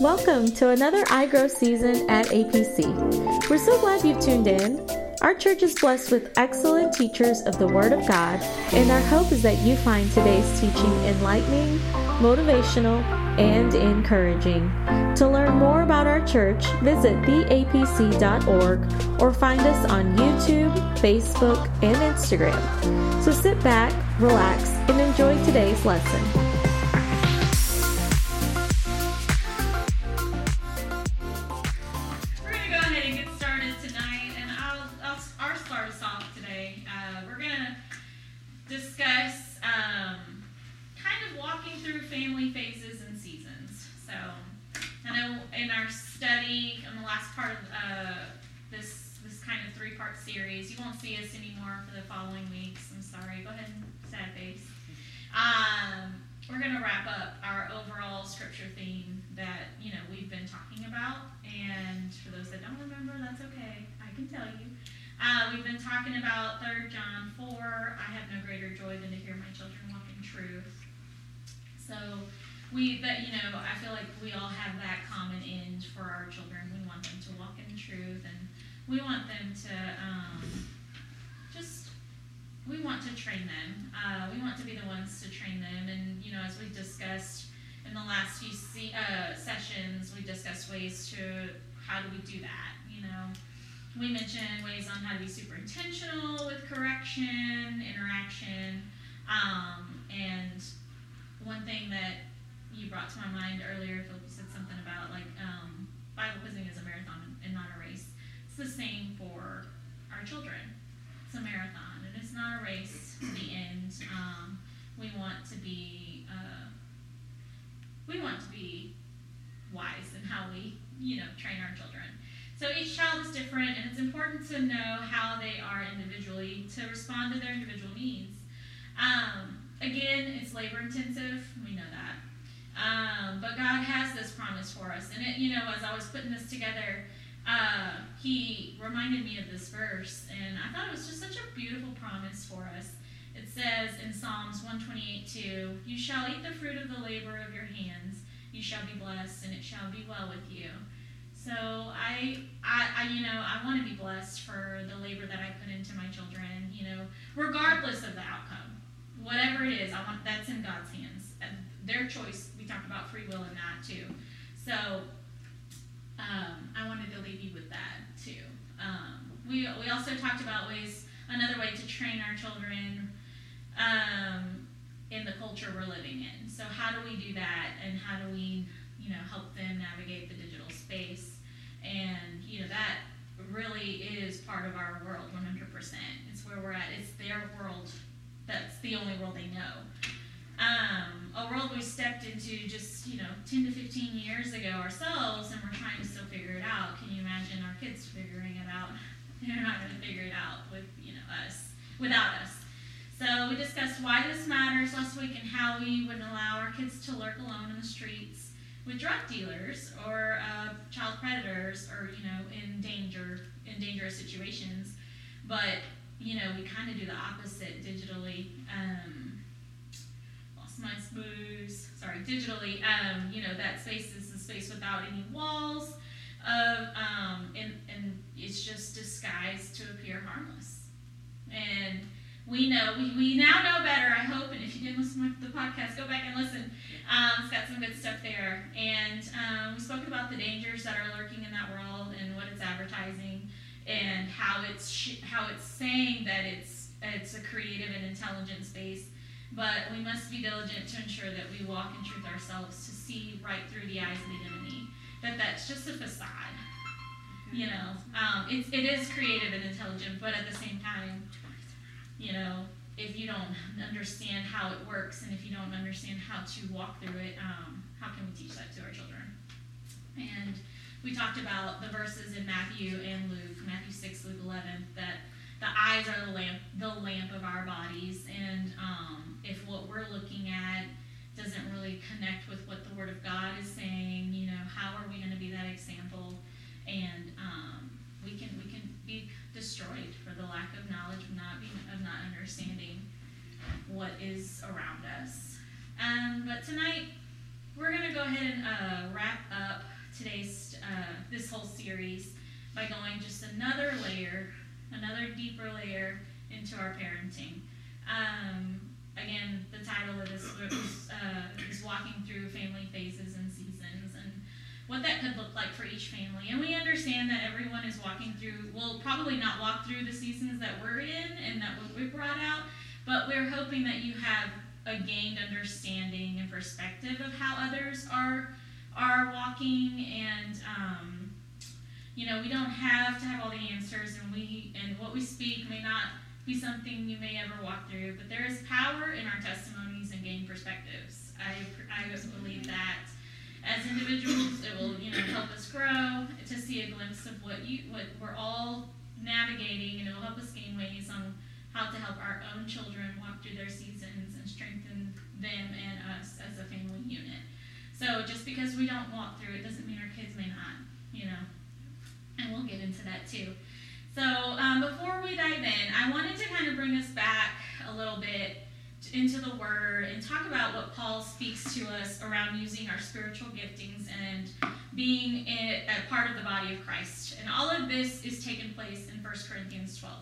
Welcome to another iGrow season at APC. We're so glad you've tuned in. Our church is blessed with excellent teachers of the Word of God, and our hope is that you find today's teaching enlightening, motivational, and encouraging. To learn more about our church, visit theapc.org or find us on YouTube, Facebook, and Instagram. So sit back, relax, and enjoy today's lesson. We that you know we've been talking about. And for those that don't remember, that's okay. I can tell you. Uh, we've been talking about 3 John 4. I have no greater joy than to hear my children walk in truth. So we, but you know, I feel like we all have that common end for our children. We want them to walk in truth, and we want them to um, we want to train them. Uh, we want to be the ones to train them, and you know as we discussed in the last few se- uh, sessions, we discussed ways to how do we do that. You know, we mentioned ways on how to be super intentional with correction, interaction, um, and one thing that you brought to my mind earlier, Philip, you said something about like um, Bible quizzing is a marathon and not a race. It's the same for our children. It's a marathon, not a race to the end. Um, we want to be uh, we want to be wise in how we you know train our children. So each child is different, and it's important to know how they are individually to respond to their individual needs. Um, again, it's labor intensive. We know that. Um, but God has this promise for us. And, it, you know, as I was putting this together, uh, he reminded me of this verse. And I thought it was just such a beautiful promise for us. It says in Psalms 128 2, You shall eat the fruit of the labor of your hands. You shall be blessed, and it shall be well with you. So I, I, I, you know, I want to be blessed for the labor that I put into my children. You know, regardless of the outcome, whatever it is, I want that's in God's hands. Their choice We talked about free will in that too. So um, I wanted to leave you with that too. Um, we, we also talked about ways, another way to train our children um, in the culture we're living in. So how do we do that and how do we, you know, help them navigate the digital space? And, you know, that really is part of our world 100%. It's where we're at. It's their world. That's the only world they know. Um, a world we stepped into just, you know, 10 to 15 years ago ourselves, and we're trying to still figure it out. Can you imagine our kids figuring it out? They're not going to figure it out with, you know, us, without us. So we discussed why this matters last week and how we wouldn't allow our kids to lurk alone in the streets with drug dealers or uh, child predators or, you know, in danger, in dangerous situations. But, you know, we kind of do the opposite digitally. Um, my booze, sorry, digitally, um, you know, that space is a space without any walls, of, um, and, and it's just disguised to appear harmless. And we know, we, we now know better, I hope, and if you didn't listen to the podcast, go back and listen. Um, it's got some good stuff there. And um, we spoke about the dangers that are lurking in that world and what it's advertising and how it's, sh- how it's saying that it's, it's a creative and intelligent space but we must be diligent to ensure that we walk in truth ourselves to see right through the eyes of the enemy. That that's just a facade. You know, um, it's, it is creative and intelligent, but at the same time, you know, if you don't understand how it works and if you don't understand how to walk through it, um, how can we teach that to our children? And we talked about the verses in Matthew and Luke, Matthew 6, Luke 11, that the eyes are the lamp, the lamp of our bodies, and um, if what we're looking at doesn't really connect with what the Word of God is saying, you know, how are we going to be that example? And um, we can we can be destroyed for the lack of knowledge of not being of not understanding what is around us. Um, but tonight we're going to go ahead and uh, wrap up today's uh, this whole series by going just another layer, another deeper layer into our parenting. Um, again, the title of this is, uh, is walking through family phases and seasons and what that could look like for each family. And we understand that everyone is walking through, will probably not walk through the seasons that we're in and that we brought out, but we're hoping that you have a gained understanding and perspective of how others are are walking and um, you know we don't have to have all the answers and we and what we speak may not be something you may ever walk through but there is power in our testimonies and gain perspectives i i believe that as individuals it will you know help us grow to see a glimpse of what you what we're all navigating and it will help us gain ways on how to help our own children walk through their seasons and strengthen them and us as a family unit so just because we don't walk through it doesn't mean our kids may not, you know. And we'll get into that too. So um, before we dive in, I wanted to kind of bring us back a little bit into the Word and talk about what Paul speaks to us around using our spiritual giftings and being a, part of the body of Christ. And all of this is taking place in 1 Corinthians 12.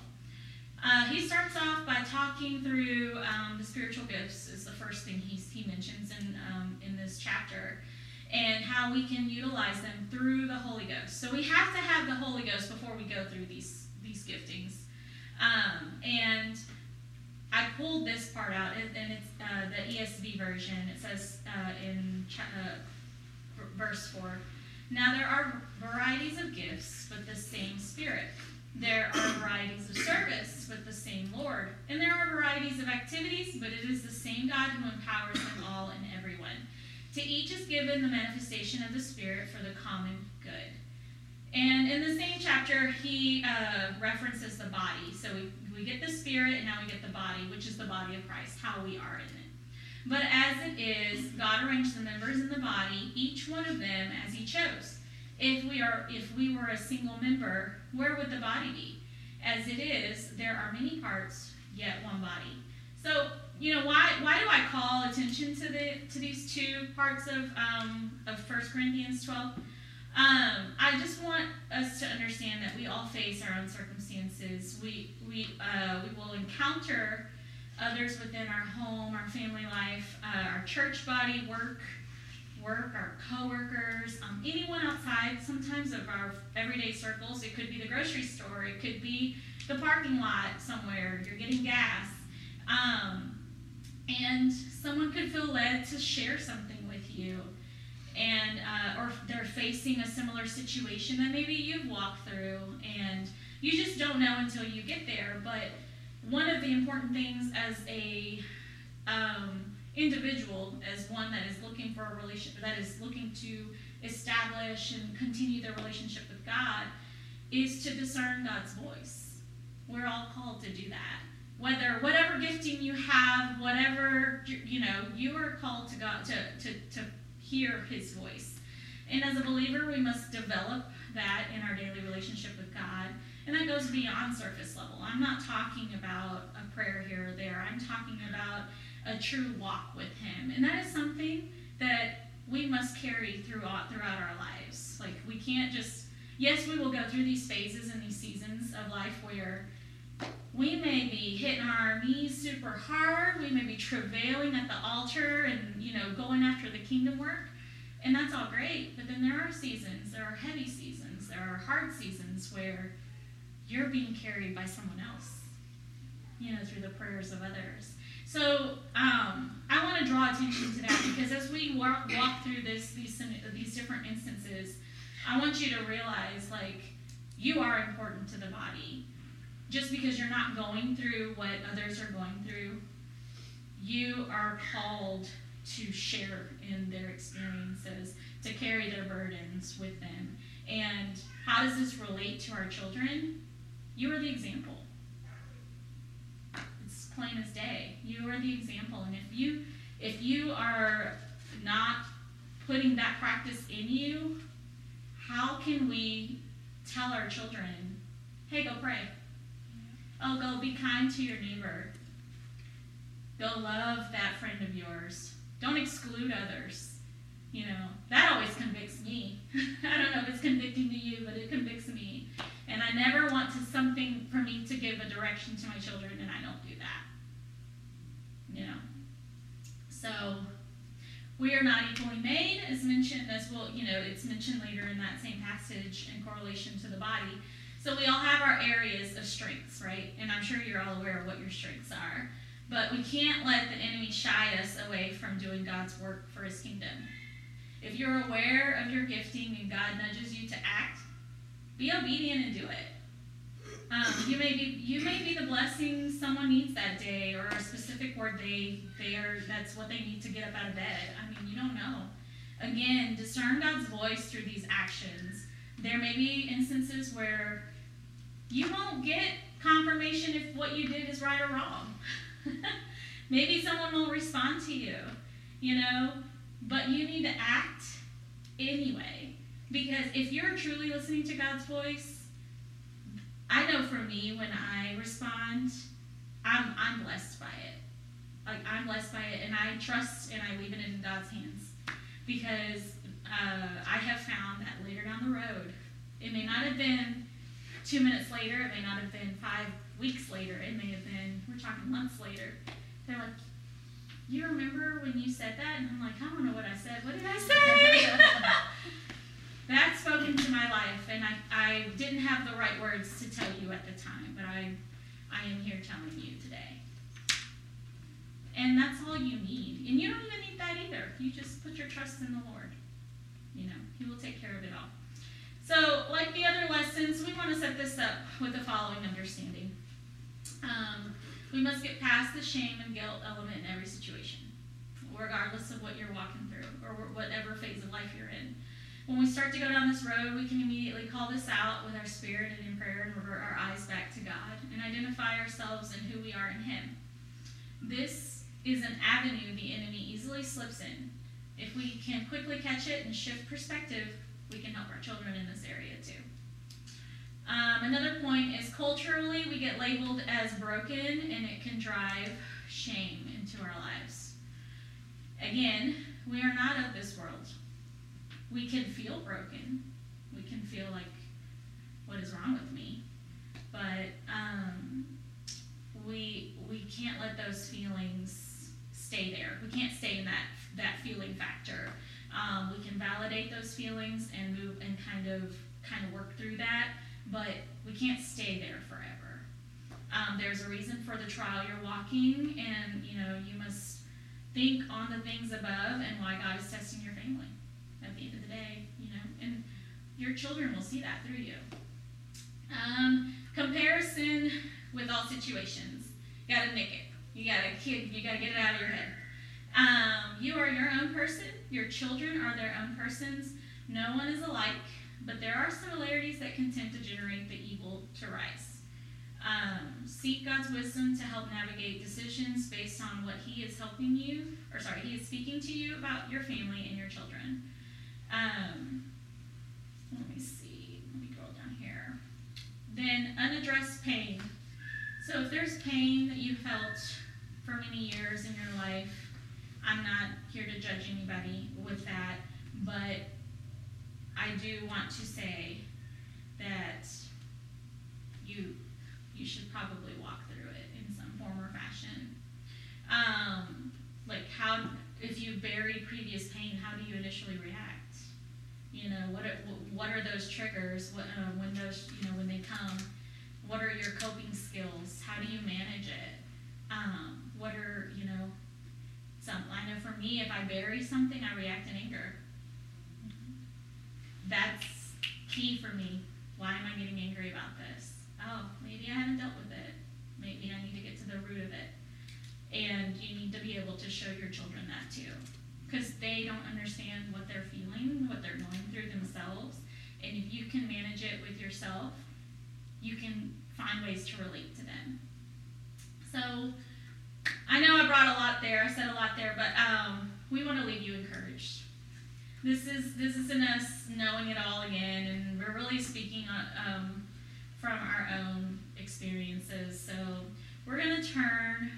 Uh, he starts off by talking through um, the spiritual gifts is the first thing he, he mentions in, um, in this chapter and how we can utilize them through the Holy Ghost. So we have to have the Holy Ghost before we go through these, these giftings. Um, and I pulled this part out, and it's uh, the ESV version. It says uh, in cha- uh, verse 4 Now there are varieties of gifts, but the same Spirit. There are varieties of service with the same Lord, and there are varieties of activities, but it is the same God who empowers them all and everyone. To each is given the manifestation of the Spirit for the common good. And in the same chapter, he uh, references the body. So we, we get the Spirit, and now we get the body, which is the body of Christ, how we are in it. But as it is, God arranged the members in the body, each one of them as he chose. If we are if we were a single member, where would the body be? As it is, there are many parts, yet one body. So, you know, why why do I call attention to the to these two parts of um, of First Corinthians 12? Um, I just want us to understand that we all face our own circumstances. We we uh, we will encounter others within our home, our family life, uh, our church body, work, work, our coworkers, um, anyone outside, sometimes of our everyday circles. It could be the grocery store, it could be the parking lot somewhere, you're getting gas. Um, and someone could feel led to share something with you. And, uh, or they're facing a similar situation that maybe you've walked through, and you just don't know until you get there. But one of the important things as a um, individual as one that is looking for a relationship that is looking to establish and continue their relationship with God is to discern God's voice. We're all called to do that. Whether whatever gifting you have, whatever you know, you are called to God to, to, to hear his voice. And as a believer, we must develop that in our daily relationship with God. And that goes beyond surface level. I'm not talking about a prayer here or there. I'm talking about a true walk with Him. And that is something that we must carry throughout throughout our lives. Like we can't just yes, we will go through these phases and these seasons of life where we may be hitting our knees super hard, we may be travailing at the altar and you know going after the kingdom work. And that's all great, but then there are seasons, there are heavy seasons, there are hard seasons where you're being carried by someone else, you know, through the prayers of others. So um, I want to draw attention to that because as we walk, walk through this these these different instances, I want you to realize like you are important to the body. Just because you're not going through what others are going through, you are called to share in their experiences, to carry their burdens with them. And how does this relate to our children? You are the example It's plain as day. You are the example, and if you if you are not putting that practice in you, how can we tell our children, "Hey, go pray. Oh, go be kind to your neighbor. Go love that friend of yours. Don't exclude others." You know that always convicts me. I don't know if it's convicting to you, but it convicts me. And I never want to something for me to give a direction to my children, and I don't do that. You know. So we are not equally made, as mentioned, as well, you know, it's mentioned later in that same passage in correlation to the body. So we all have our areas of strengths, right? And I'm sure you're all aware of what your strengths are. But we can't let the enemy shy us away from doing God's work for his kingdom. If you're aware of your gifting and God nudges you to act, be obedient and do it. Um, you may be you may be the blessing someone needs that day, or a specific word they they are that's what they need to get up out of bed. I mean, you don't know. Again, discern God's voice through these actions. There may be instances where you won't get confirmation if what you did is right or wrong. Maybe someone will respond to you, you know, but you need to act anyway. Because if you're truly listening to God's voice, I know for me when I respond, I'm I'm blessed by it. Like I'm blessed by it, and I trust and I leave it in God's hands because uh, I have found that later down the road, it may not have been two minutes later, it may not have been five weeks later, it may have been we're talking months later. They're like, "You remember when you said that?" And I'm like, "I don't know what I said. What did I say?" that spoke into my life, and I, I didn't have the right words to tell you at the time, but I, I am here telling you today. And that's all you need. And you don't even need that either. You just put your trust in the Lord. You know, He will take care of it all. So, like the other lessons, we want to set this up with the following understanding. Um, we must get past the shame and guilt element in every situation, regardless of what you're walking through or whatever phase of life you're in. When we start to go down this road, we can immediately call this out with our spirit and in prayer and revert our eyes back to God and identify ourselves and who we are in Him. This is an avenue the enemy easily slips in. If we can quickly catch it and shift perspective, we can help our children in this area too. Um, another point is culturally, we get labeled as broken and it can drive shame into our lives. Again, we are not of this world we can feel broken. We can feel like, what is wrong with me? But um, we we can't let those feelings stay there. We can't stay in that that feeling factor. Um, we can validate those feelings and move and kind of kind of work through that, but we can't stay there forever. Um, there's a reason for the trial you're walking, and you know you must think on the things above and why God is testing your family at the end of the day, you know, and your children will see that through you. Um, comparison with all situations. You gotta nick it. You gotta kid. You gotta get it out of your head. Um, you are your own person. Your children are their own persons. No one is alike, but there are similarities that can tend to generate the evil to rise. Um, seek God's wisdom to help navigate decisions based on what He is helping you, or sorry, He is speaking to you about your family and your children. Um, let me see. Let me scroll down here. Then unaddressed pain. So if there's pain that you felt for many years in your life, I'm not here to judge anybody with that, but I do want to say that you you should probably walk through it in some form or fashion. Um, like how if you bury previous pain, how do you initially react? You know, what are, what are those triggers what, uh, when those, you know, when they come? What are your coping skills? How do you manage it? Um, what are, you know, some, I know for me, if I bury something, I react in anger. That's key for me. Why am I getting angry about this? Oh, maybe I haven't dealt with it. Maybe I need to get to the root of it. And you need to be able to show your children that too because they don't understand what they're feeling, what they're going through themselves. And if you can manage it with yourself, you can find ways to relate to them. So I know I brought a lot there, I said a lot there, but um, we want to leave you encouraged. This is this isn't us knowing it all again, and we're really speaking uh, um, from our own experiences. So we're to turn.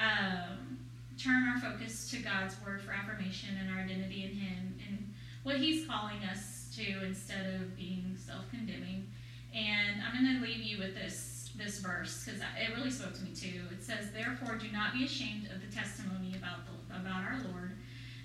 Um, turn our focus to God's word for affirmation and our identity in Him. And what He's calling us to instead of being self-condemning. And I'm to leave you with this this verse because it really spoke to me too. It says, "Therefore, do not be ashamed of the testimony about the, about our Lord,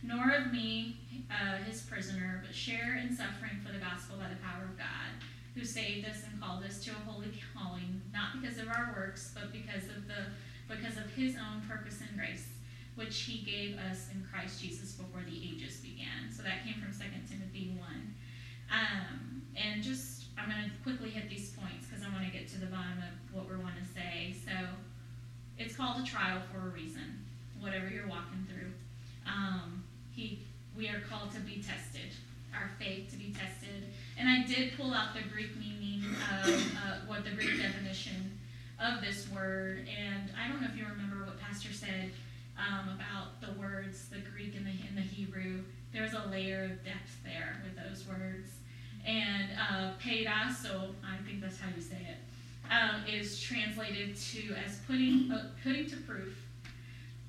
nor of me, uh, His prisoner, but share in suffering for the gospel by the power of God." Who saved us and called us to a holy calling, not because of our works, but because of the because of his own purpose and grace, which he gave us in Christ Jesus before the ages began. So that came from 2 Timothy 1. Um, and just, I'm going to quickly hit these points because I want to get to the bottom of what we want to say. So it's called a trial for a reason, whatever you're walking through. Um, he, we are called to be tested, our faith to be tested. And I did pull out the Greek meaning of uh, what the Greek definition of this word. And I don't know if you remember what Pastor said um, about the words, the Greek and the, and the Hebrew. There's a layer of depth there with those words. And uh, so I think that's how you say it, um, is translated to as putting uh, putting to proof,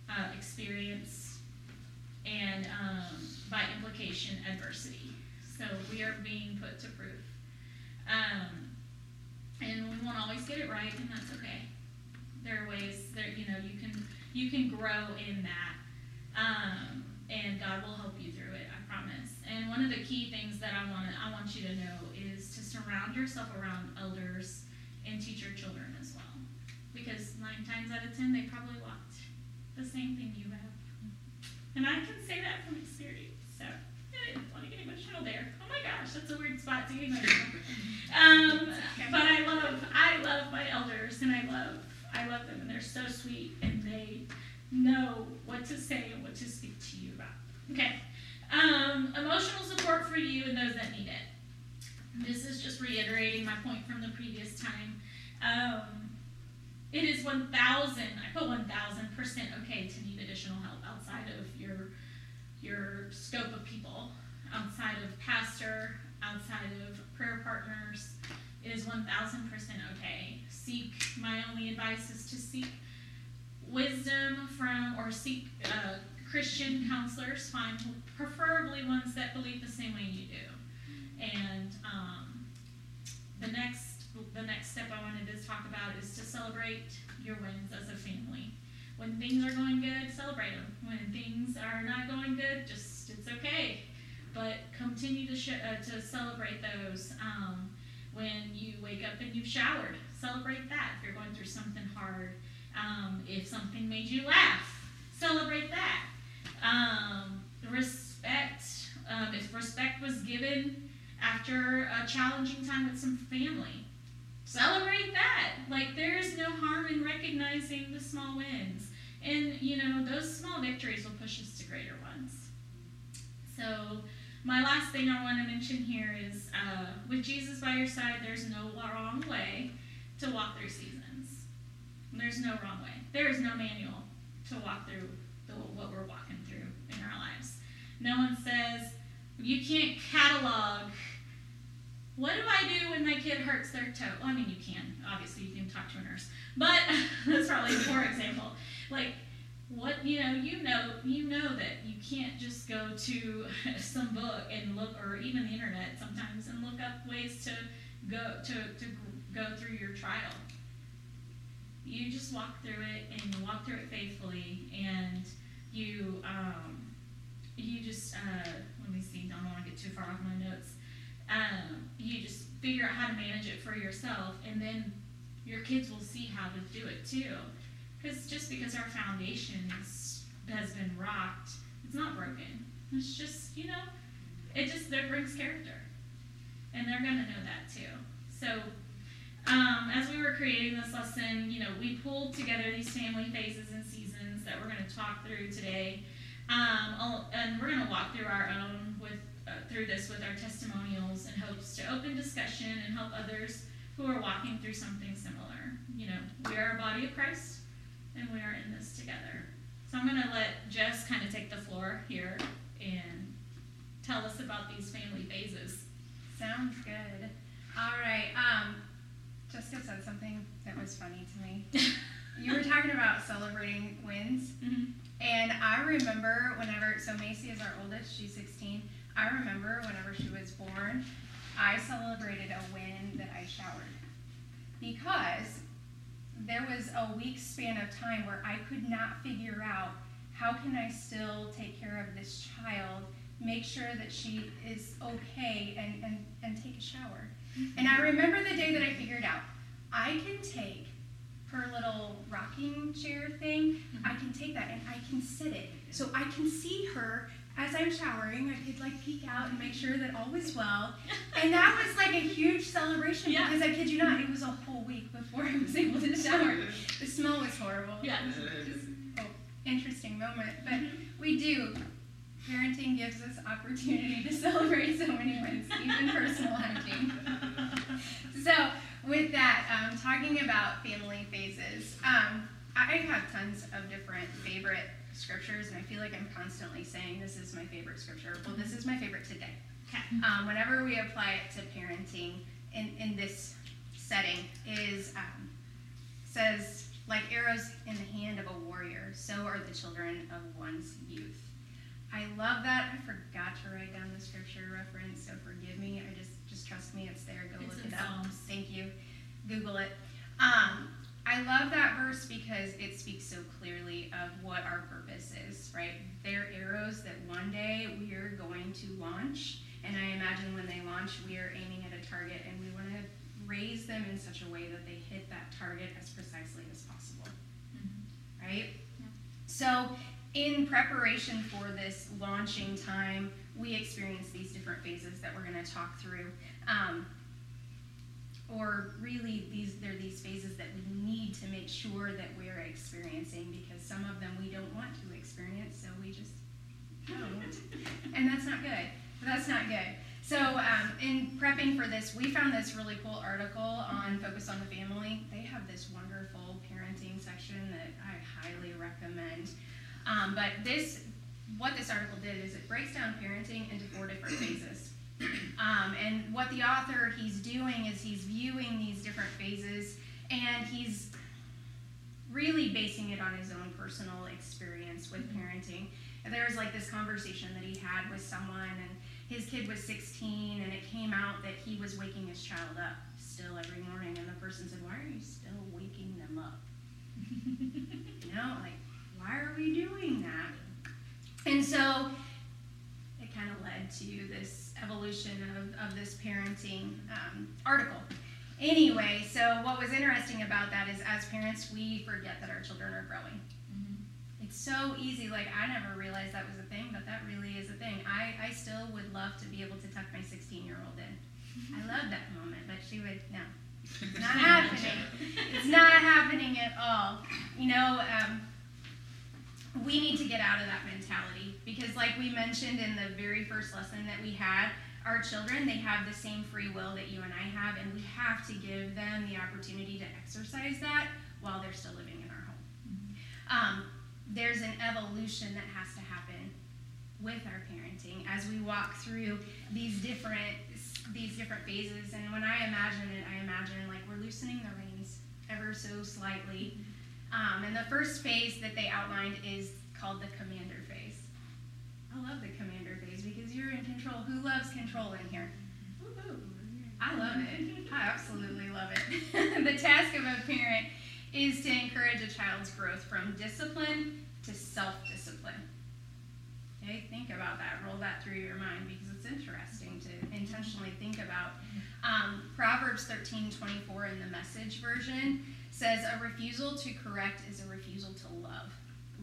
uh, experience, and um, by implication, adversity. So we are being put to proof. Um, and we won't always get it right, and that's okay. There are ways that you know you can you can grow in that, um, and God will help you through. And one of the key things that I want I want you to know is to surround yourself around elders and teach your children as well, because nine times out of ten they probably walked the same thing you have, and I can say that from experience. So I didn't want to get emotional there. Oh my gosh, that's a weird spot to get emotional. Um, but I love, I love my elders, and I love, I love them, and they're so sweet, and they know what to say and what to speak to you about. Okay. Um, emotional support for you and those that need it. This is just reiterating my point from the previous time. Um, it is 1,000, I put 1,000% okay to need additional help outside of your, your scope of people, outside of pastor, outside of prayer partners is 1000% okay. Seek, my only advice is to seek wisdom from or seek uh, Christian counselors, find preferably ones that believe the same way you do. And um, the next the next step I wanted to talk about is to celebrate your wins as a family. When things are going good, celebrate them. When things are not going good, just it's okay but continue to sh- uh, to celebrate those. Um, when you wake up and you've showered, celebrate that. If you're going through something hard, um, if something made you laugh, celebrate that. Um, respect. Um, if respect was given after a challenging time with some family, celebrate that. Like there is no harm in recognizing the small wins, and you know those small victories will push us to greater ones. So my last thing I want to mention here is uh, with Jesus by your side, there's no wrong way to walk through seasons. There's no wrong way. There is no manual to walk through the, what we're walking through in our lives. No one says, you can't catalog. What do I do when my kid hurts their toe? Well, I mean, you can. Obviously, you can talk to a nurse. But that's probably a poor example. Like, what you know you know you know that you can't just go to some book and look or even the internet sometimes and look up ways to go to, to go through your trial you just walk through it and you walk through it faithfully and you um, you just uh, let me see I don't want to get too far off my notes um, you just figure out how to manage it for yourself and then your kids will see how to do it too because just because our foundation has been rocked, it's not broken. It's just, you know, it just that brings character. And they're to know that too. So, um, as we were creating this lesson, you know, we pulled together these family phases and seasons that we're going to talk through today. Um, and we're going to walk through our own with uh, through this with our testimonials in hopes to open discussion and help others who are walking through something similar. You know, we are a body of Christ and we are in this together. So I'm going to let Jess kind of take the floor here and tell us about these family phases. Sounds good. All right. Um, Jessica said something that was funny to me. you were talking about celebrating wins, mm-hmm. And I remember whenever. So Macy is our oldest; she's 16. I remember whenever she was born, I celebrated a win that I showered because there was a week span of time where I could not figure out how can I still take care of this child, make sure that she is okay, and, and, and take a shower. And I remember the day that I figured out I can take her little rocking chair thing, mm-hmm. I can take that and I can sit it. So I can see her as I'm showering. I could like peek out and make sure that all was well. And that was like a huge celebration Yeah. because I kid you not, it was a whole week before I was able to shower. The smell was horrible. Yeah. Just, oh, interesting moment. But mm-hmm. we do. Parenting gives us opportunity to celebrate so many wins, even personal hygiene. So, with that, um, talking about family phases, um, I have tons of different favorite scriptures, and I feel like I'm constantly saying this is my favorite scripture. Well, this is my favorite today. Okay. Um, whenever we apply it to parenting in, in this setting, is um, says like arrows in the hand of a warrior, so are the children of one's youth. I love that. I forgot to write down the scripture reference, so forgive me. I just just trust me. It's there. Go It's look it up. Thank you. Google it. Um, I love that verse because it speaks so clearly of what our purpose is, right? They're arrows that one day we are going to launch. And I imagine when they launch, we are aiming at a target and we want to raise them in such a way that they hit that target as precisely as possible, Mhm. right? Yeah. So, in preparation for this launching time, we experience these different phases that we're going to talk through. Um, or really these they're these phases that we need to make sure that we're experiencing because some of them we don't want to experience so we just don't. And that's not good. That's not good. So um, in prepping for this we found this really cool article on focus on the family. They have this wonderful parenting section that i highly recommend. Um, but this what this article did is it breaks down parenting into four different phases um, and what the author he's doing is he's viewing these different phases and he's really basing it on his own personal experience with parenting. And there was like this conversation that he had with someone, and his kid was 16, and it came out that he was waking his child up still every morning. And the person said, Why are you still waking them up? You know, like, why are we doing that? And so it kind of led to this evolution of, of this parenting um, article. Anyway, so what was interesting about that is as parents, we forget that our children are growing. Mhm. It's so easy. Like, I never realized that was a thing, but that really is a thing. I, I still would love to be able to tuck my 16 year old in. I love that moment, but she would, no. It's not happening. It's not happening at all. You know, um, we need to get out of that mentality because, like we mentioned in the very first lesson that we had, our children, they have the same free will that you and I have, and we have to give them the opportunity to exercise that while they're still living in our home. Um, there's an evolution that has to happen with our parenting as we walk through these different these different phases. And when I imagine it, I imagine like we're loosening the reins ever so slightly. Um, and the first phase that they outlined is called the commander phase. I love the commander phase because you're in control. Who loves control in here? Woohoo. I love it. I absolutely love it. the task of a parent is to encourage a child's growth from discipline to self discipline. Okay, think about that. Roll that through your mind because it's interesting to intentionally think about. Um, Proverbs 13 24 in the message version says, A refusal to correct is a refusal to love.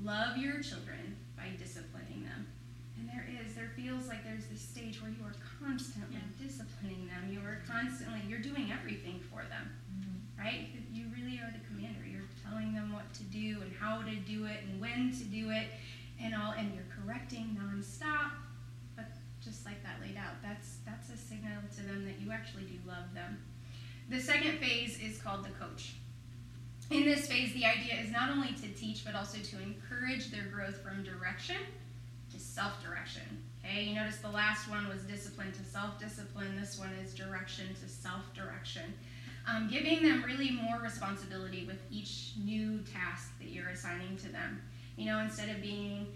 Love your children by disciplining them. And there is, there feels like there's this stage where you are constantly disciplining them. You are constantly, you're doing everything for them, mm-hmm. right? You really are the commander. You're telling them what to do and how to do it and when to do it and all, and you're correcting nonstop. But just like that laid out, that's that's a signal to them that you actually do love them. The second phase is called the coach. In this phase, the idea is not only to teach, but also to encourage their growth from direction to self direction. Okay, you notice the last one was discipline to self discipline, this one is direction to self direction. Um, giving them really more responsibility with each new task that you're assigning to them. You know, instead of being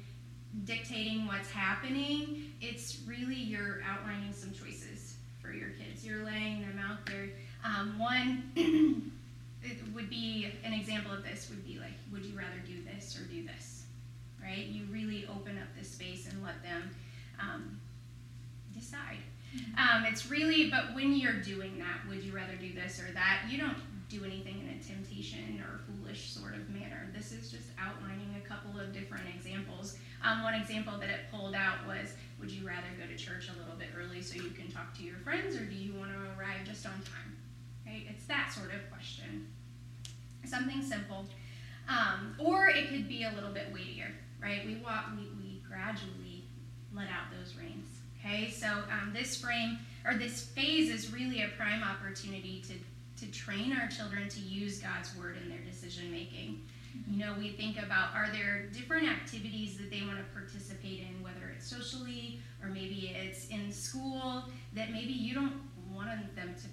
dictating what's happening. It's really you're outlining some choices for your kids. You're laying them out there. Um, one it would be an example of this would be like, would you rather do this or do this? Right? You really open up this space and let them um, decide. Um, it's really, but when you're doing that, would you rather do this or that? You don't do anything in a temptation or foolish sort of manner. This is just outlining a couple of different examples. Um, one example that it pulled out was Would you rather go to church a little bit early so you can talk to your friends, or do you want to arrive just on time? Right? It's that sort of question. Something simple. Um, or it could be a little bit weightier, right? We walk, we, we gradually let out those reins. Okay, so um, this frame or this phase is really a prime opportunity to to train our children to use God's word in their decision making. You know, we think about are there different activities that they want to participate in, whether it's socially or maybe it's in school that maybe you don't want them to.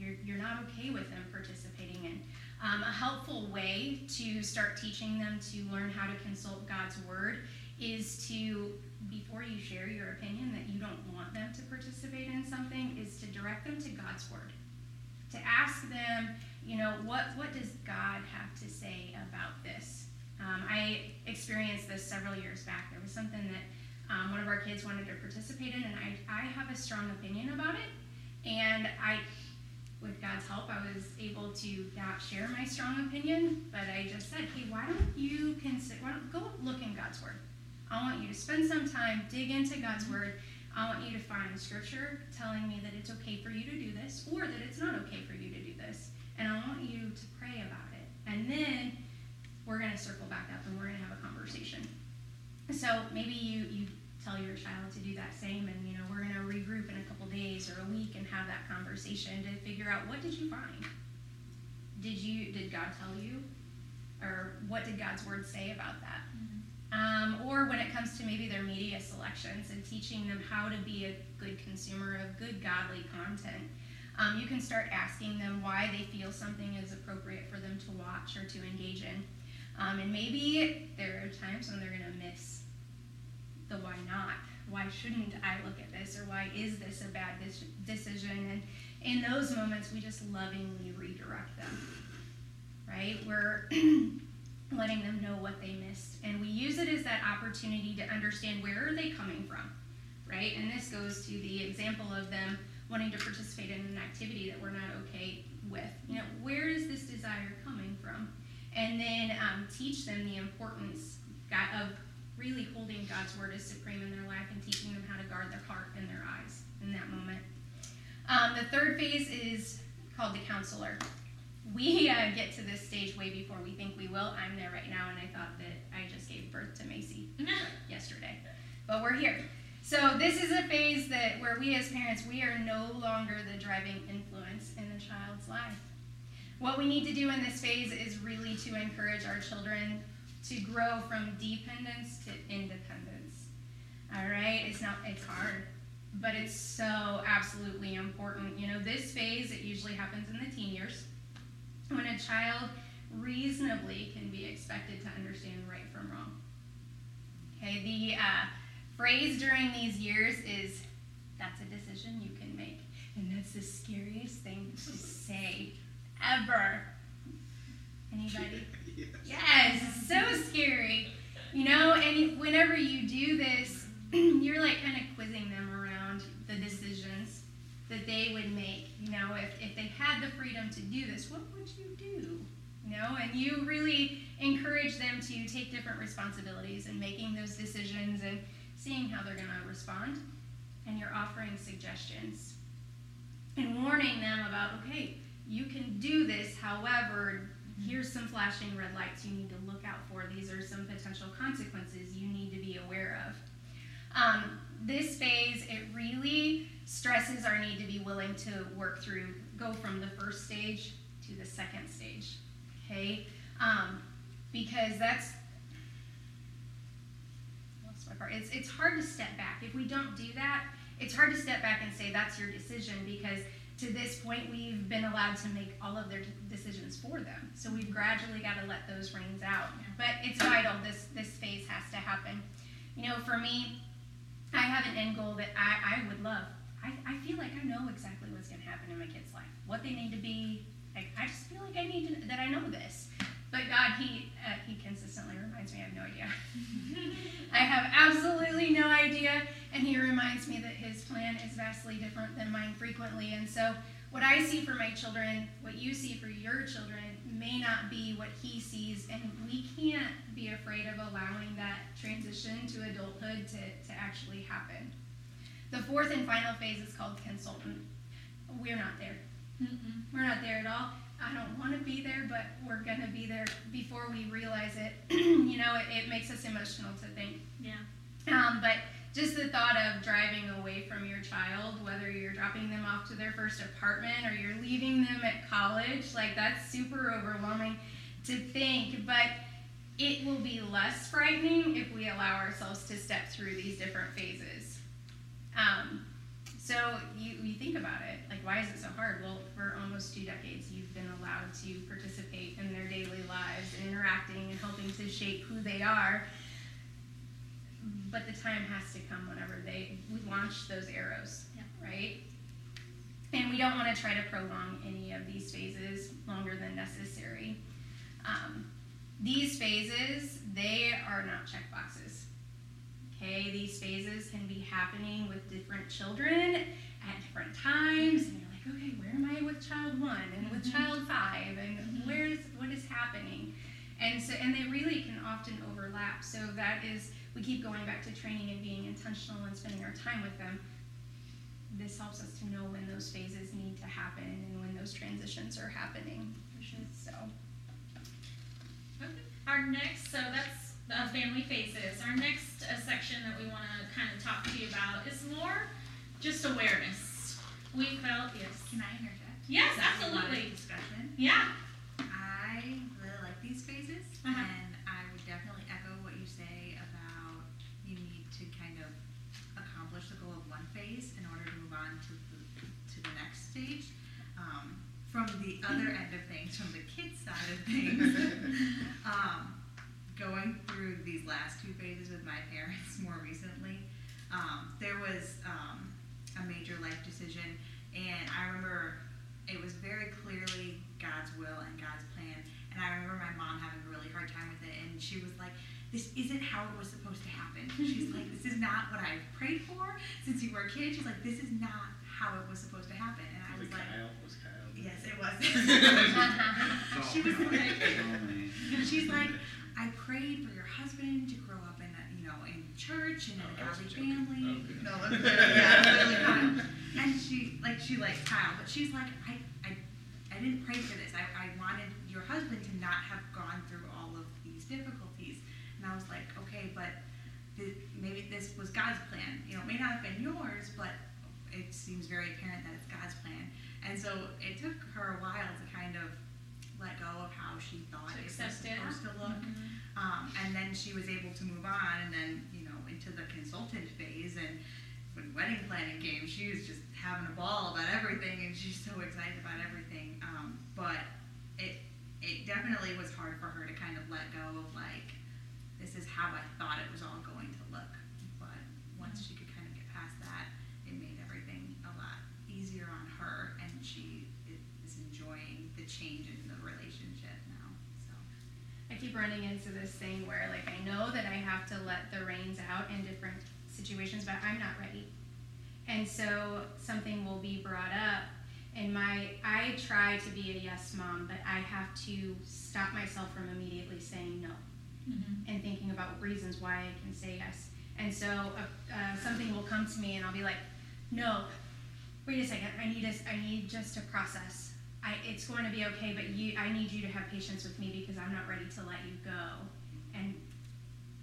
You're, you're not okay with them participating in. Um, a helpful way to start teaching them to learn how to consult God's word is to, before you share your opinion that you don't want them to participate in something, is to direct them to God's word to ask them, you know, what, what does God have to say about this? Um, I experienced this several years back. There was something that um, one of our kids wanted to participate in, and I, I have a strong opinion about it. And I, with God's help, I was able to not share my strong opinion, but I just said, hey, why don't you consider, why don't, go look in God's Word. I want you to spend some time, dig into God's mm-hmm. Word, I want you to find scripture telling me that it's okay for you to do this or that it's not okay for you to do this. And I want you to pray about it. And then we're going to circle back up and we're going to have a conversation. So maybe you, you tell your child to do that same and you know we're going to regroup in a couple days or a week and have that conversation to figure out what did you find did you did god tell you or what did god's word say about that um, or when it comes to maybe their media selections and teaching them how to be a good consumer of good godly content. Um, you can start asking them why they feel something is appropriate for them to watch or to engage in. Um, and maybe there are times when they're going to miss the why not. Why shouldn't I look at this? Or why is this a bad decision? And in those moments, we just lovingly redirect them. Right? We're letting them know what they missed. And we use it as that opportunity to understand where are they coming from, right? And this goes to the example of them wanting to participate in an activity that we're not okay with. You know, where is this desire coming from? And then um, teach them the importance of really holding God's word as supreme in their life and teaching them how to guard their heart and their eyes in that moment. Um, the third phase is called the counselor we uh, get to this stage way before we think we will. I'm there right now, and I thought that I just gave birth to Macy yesterday, but we're here. So this is a phase that where we as parents we are no longer the driving influence in the child's life. What we need to do in this phase is really to encourage our children to grow from dependence to independence. All right, it's not it's hard, but it's so absolutely important. You know, this phase it usually happens in the teen years when a child reasonably can be expected to understand right from wrong. Okay, the uh, phrase during these years is that's a decision you can make. And that's the scariest thing to say ever. Anybody? Yes. yes, so scary. You know, and whenever you do this, you're like kind of quizzing them around the decisions that they would make. You know, if, if they had the freedom to do this, what would you do? You know, and you really encourage them to take different responsibilities and making those decisions and seeing how they're going to respond. And you're offering suggestions and warning them about, okay, you can do this, however, here's some flashing red lights you need to look out for. These are some potential consequences you need to be aware of. Um, this phase, it really stresses our need to be willing to work through, go from the first stage to the second stage. Okay? Um, because that's lost my part. It's, it's hard to step back. If we don't do that, it's hard to step back and say that's your decision because to this point, we've been allowed to make all of their decisions for them. So we've gradually got to let those reins out. But it's vital. This this phase has to happen. You know, for me, I have an end goal that I, I would love. I, I feel like I know exactly what's going to happen in my kid's life, what they need to be. Like, I just feel like I need to, that I know this. But God, He uh, He consistently reminds me I have no idea. I have absolutely no idea, and He reminds me that His plan is vastly different than mine frequently. And so, what I see for my children, what you see for your children, may not be what He sees, and we can't be afraid of allowing that transition to adulthood to, to actually happen. The fourth and final phase is called consultant. We're not there. Mm-mm. We're not there at all. I don't want to be there, but we're going to be there before we realize it. you know, it, it makes us emotional to think. Yeah. Um, but just the thought of driving away from your child, whether you're dropping them off to their first apartment or you're leaving them at college, like that's super overwhelming to think. But it will be less frightening if we allow ourselves to step through these different phases. Um, so you, you think about it, like why is it so hard? Well, for almost two decades, you've been allowed to participate in their daily lives and interacting and helping to shape who they are. But the time has to come whenever they we launch those arrows, Yeah. right? And we don't want to try to prolong any of these phases longer than necessary. Um, these phases, they are not check boxes. Okay, these phases can be happening with different children at different times, and you're like, okay, where am I with child one and with Mhm. child five, and Mhm. where is what is happening? And so, and they really can often overlap. So that is, we keep going back to training and being intentional and spending our time with them. This helps us to know when those phases need to happen and when those transitions are happening. So, Okay. Our next, so that's uh, family phases. Our next uh, section that we want to kind of talk to you about is more just awareness. We felt yes, Can I interject? yes, This is a lot of absolutely, Discussion. yeah. I really like these phases, Uh-huh. From the other end of things, from the kids side of things, um, going through these last two phases with my parents more recently, um, there was um, a major life decision, and I remember it was very clearly God's will and God's plan. And I remember my mom having a really hard time with it, and she was like, "This isn't how it was supposed to happen." She's like, "This is not what I prayed for since you were a kid." She's like, "This is not how it was supposed to happen." And I Was was like, Kyle? Was Kyle? There? "Yes, it was." She was like, she's like, I prayed for your husband to grow up in, a, you know, in church and in Oh, a I godly family. Okay. No, that's yeah, really Kyle. And she, like, she likes Kyle, but she's like, I, I, I didn't pray for this. I, I wanted your husband to not have gone through all of these difficulties. And I was like, okay, but th- maybe this was God's plan. You know, it may not have been yours, but it seems very apparent that it's God's plan. And so it took her a while to kind of let go of how she thought To it was accept it. supposed to look. Mhm. Um, and then she was able to move on, and then you know into the consultant phase. And when wedding planning came, she was just having a ball about everything, and she's so excited about everything. Um, but it it definitely was hard for her to kind of let go of like this is how I thought it was all going to look. But once she could kind of get past that, it made everything a lot easier on her, and she i- is enjoying the change in the relationship now. So. I keep running into this thing where like I know that I have to let the reins out in different situations, but I'm not ready. And so something will be brought up and my I try to be a yes mom, but I have to stop myself from immediately saying no Mhm. and thinking about reasons why I can say yes. And so uh, uh, something will come to me, and I'll be like, "No, wait a second. I need us. I need just to process. I, it's going to be okay, but you, I need you to have patience with me because I'm not ready to let you go." And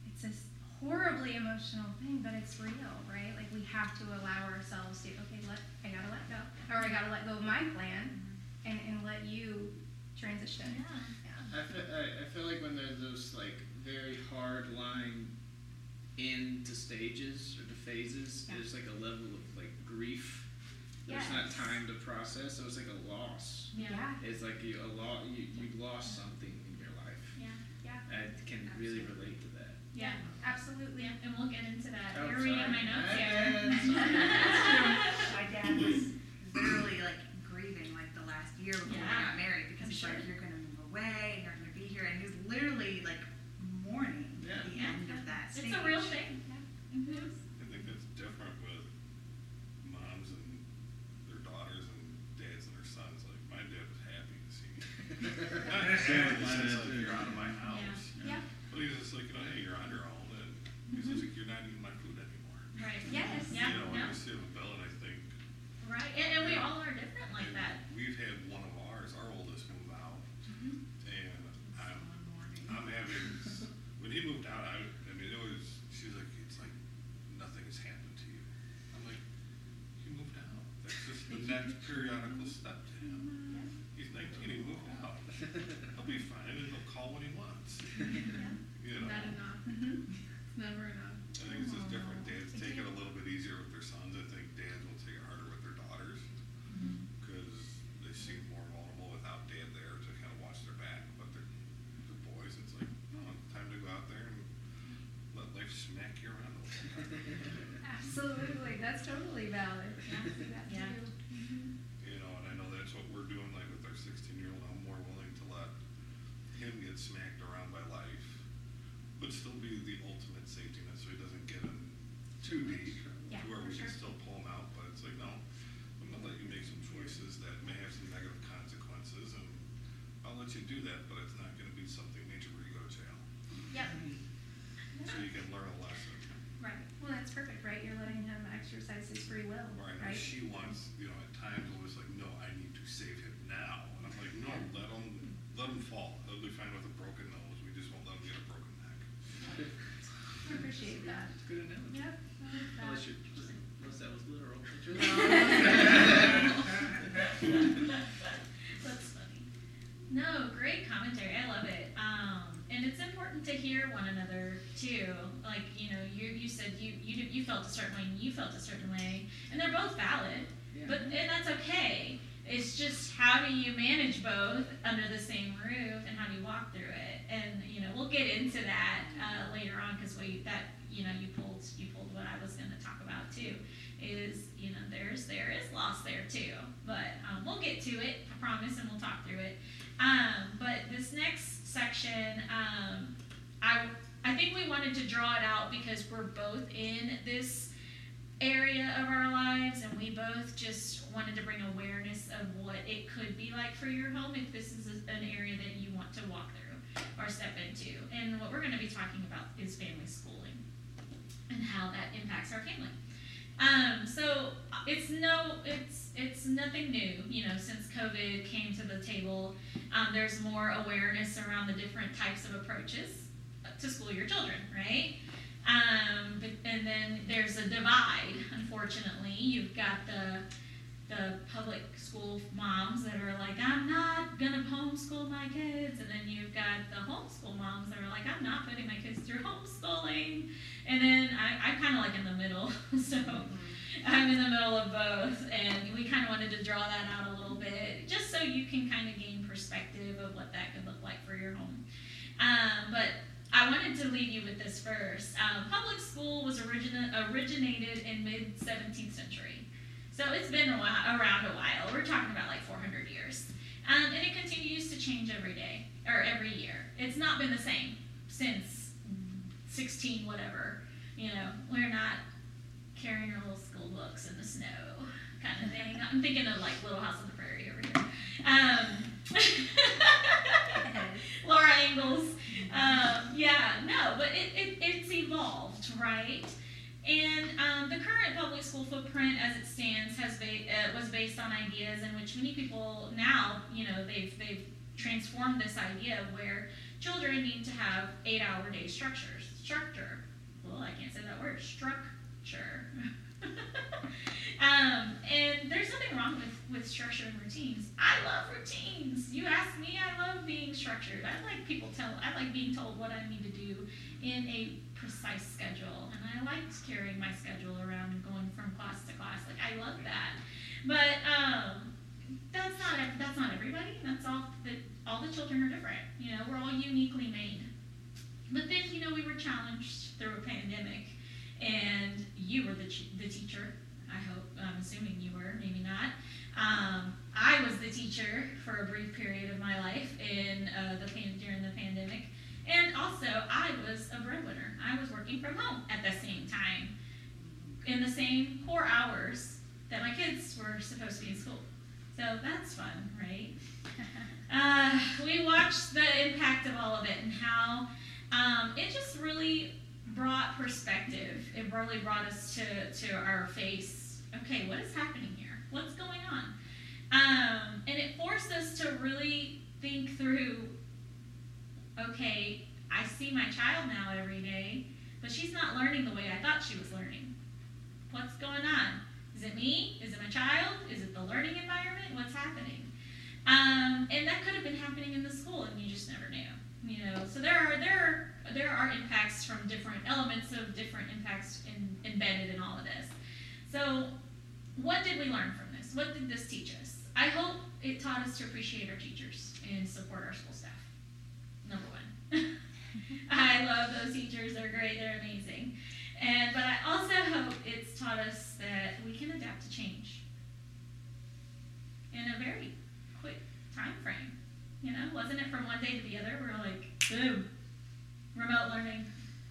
it's this horribly emotional thing, but it's real, right? Like we have to allow ourselves to, okay, let I gotta let go, or I gotta let go of my plan, mm-hmm. and and let you transition. Yeah. Yeah. I feel, I, I feel like when there's those like very hard line into stages or to phases, Yeah. there's like a level of like grief. There's Yes. not time to process. So it's like a loss. Yeah. Yeah. It's like you a lot. You you lost something in your life. Yeah. Yeah. I can really relate to that. Yeah. Absolutely. And we'll get into that. Oh, Here we sorry. in my notes Yeah, here. My dad was literally like grieving like the last year before we got married because I'm he's sure. like, you're gonna move away, you're not gonna be here, and he was literally like mourning Yeah. the Yeah. end of that It's a real thing. Mhm. I think that's different with moms and their daughters and dads and their sons. Like my dad was happy to see me. Not happy in the sense like you're out of my house. Yeah. But he's just like, you know, hey, you're on your own, and he's just like, you're not eating my food anymore. Right. Yes. Yeah. You know, yeah. when you sit with Bill, and I think Right. And, and we all are different like and that. We've had one of ours, our oldest, move out, Mhm. and I'm One morning. I'm having when he moved out. I, I mean, it was. She's like, it's like nothing has happened to you. I'm like, he moved out. That's just the next periodical step to him. He's 19. He moved out. He'll be fine, and he'll call when he wants. You know. Not enough. Mm-hmm. It's never enough. I think it's just different. Dads take it a little bit easier with their sons. I think dads will take it harder with their daughters because they seem more vulnerable without dad there to kind of watch their back. But they're, the boys, it's like, oh, time to go out there and let life smack you around a little bit. Absolutely. That's totally valid. I see that Yeah. too. You know, and I know that's what we're doing. Like with our 16 year old, I'm more willing to let him get smacked around by life, but still be the ultimate safety net so he doesn't get in too deep Yeah, to where for we can sure. still pull him out. But it's like, no, I'm gonna let you make some choices that may have some negative consequences, and I'll let you do that, but it's not gonna be something major where you go to jail. Yep. So you can learn a lesson. Right. Well, that's perfect, right? You're letting him exercise his free will, Or I know right? she wants, you know, at times it was like, no, I need to save him now. And I'm like, no, let him, let him fall. He'll be fine with a broken nose. We just won't let him get a broken neck. I appreciate that. It's good analogy. Yep. I like that. Unless, you unless that was literal. That's funny. No, great commentary. I love it. Um, and it's important to hear one another too. Like you know, you you said you you did- you felt a certain way, and you felt a certain way, and they're both valid. But and that's okay. It's just how do you manage both under the same roof, and how do you walk through it? And you know, we'll get into that uh, later on because we that you know you pulled you pulled what I was going to talk about too. Is you know there's there is loss there too, but um, we'll get to it. I promise, and we'll talk through it. Um, but this next section, um, I I think we wanted to draw it out because we're both in this area of our lives and we both just wanted to bring awareness of what it could be like for your home if this is an area that you want to walk through or step into. And what we're going to be talking about is family schooling and how that impacts our family. Um, so it's no it's it's nothing new you know since covid came to the table. Um, there's more awareness around the different types of approaches to school your children right um, but, and then there's a divide, unfortunately. You've got the the public school moms that are like, I'm not gonna homeschool my kids, and then you've got the homeschool moms that are like, I'm not putting my kids through homeschooling, and then I, I'm kind of like in the middle, so I'm in the middle of both, and we kind of wanted to draw that out a little bit, just so you can kind of gain perspective of what that could look like for your home. Um, but I wanted to leave you with this first. Um, public school was origina- originated in mid 17th century, so it's been a while, around a while. We're talking about like 400 years, um, and it continues to change every day or every year. It's not been the same since 16 whatever. You know, we're not carrying our little school books in the snow kind of thing. I'm thinking of like Little House on the Prairie over here. Um, Laura Ingalls. Um, yeah, no, but it, it, it's evolved, right? And um, the current public school footprint, as it stands, has ba- uh, was based on ideas in which many people now, you know, they've they've transformed this idea where children need to have eight-hour day structures. Structure. Well, I can't say that word. Structure. um, and there's nothing wrong with with structure and routines. I love routines. You ask me, I love being structured. I like people tell I like being told what I need to do in a precise schedule. And I liked carrying my schedule around and going from class to class. Like I love that. But um, that's not that's not everybody. That's all that all the children are different. You know, we're all uniquely made. But then, you know, we were challenged through a pandemic, and you were the, ch- the teacher, I hope, I'm assuming you were, maybe not. Um, I was the teacher for a brief period of my life in uh, the pan- during the pandemic, and also I was a breadwinner. I was working from home at the same time, in the same core hours that my kids were supposed to be in school. So that's fun, right? Uh, we watched the impact of all of it and how um, it just really brought perspective. It really brought us to, to our face. Okay, what is happening here? What's going on? Um, and it forced us to really think through okay, I see my child now every day, but she's not learning the way I thought she was learning. What's going on? Is it me? Is it my child? Is it the learning environment? What's happening? Um, and that could have been happening in the school, and you just never knew. You know, so there are there are there are impacts from different elements of different impacts in, embedded in all of this. So, what did we learn from? What did this teach us? I hope it taught us to appreciate our teachers and support our school staff. Number one. I love those teachers. They're great. They're amazing. And but I also hope it's taught us that we can adapt to change in a very quick time frame. You know, wasn't it from one day to the other? We are like, boom, remote learning.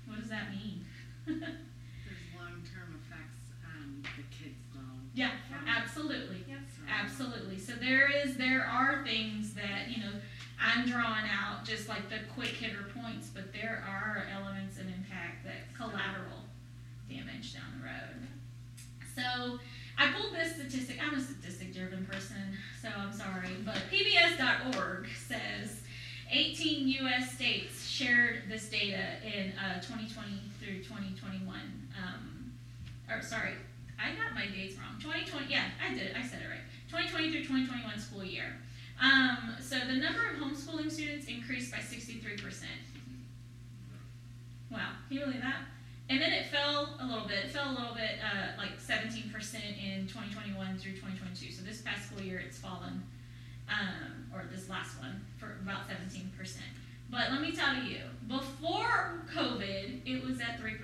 What does that mean? There's long-term effects on the kids though. Yeah, absolutely. Absolutely. So there is there are things that, you know, I'm drawing out just like the quick hitter points, but there are elements of impact that collateral damage down the road. So I pulled this statistic. I'm a statistic driven person, so I'm sorry. But PBS.org says 18 U.S. states shared this data in uh, 2020 through 2021. Um, or sorry, I got my dates wrong. 2020, yeah, I did it. I said it right. 2020 through 2021 school year. Um, so the number of homeschooling students increased by 63%. Wow, can you believe that? And then it fell a little bit. It fell a little bit, uh, like 17% in 2021 through 2022. So this past school year, it's fallen, um, or this last one, for about 17%. But let me tell you, before COVID, it was at 3%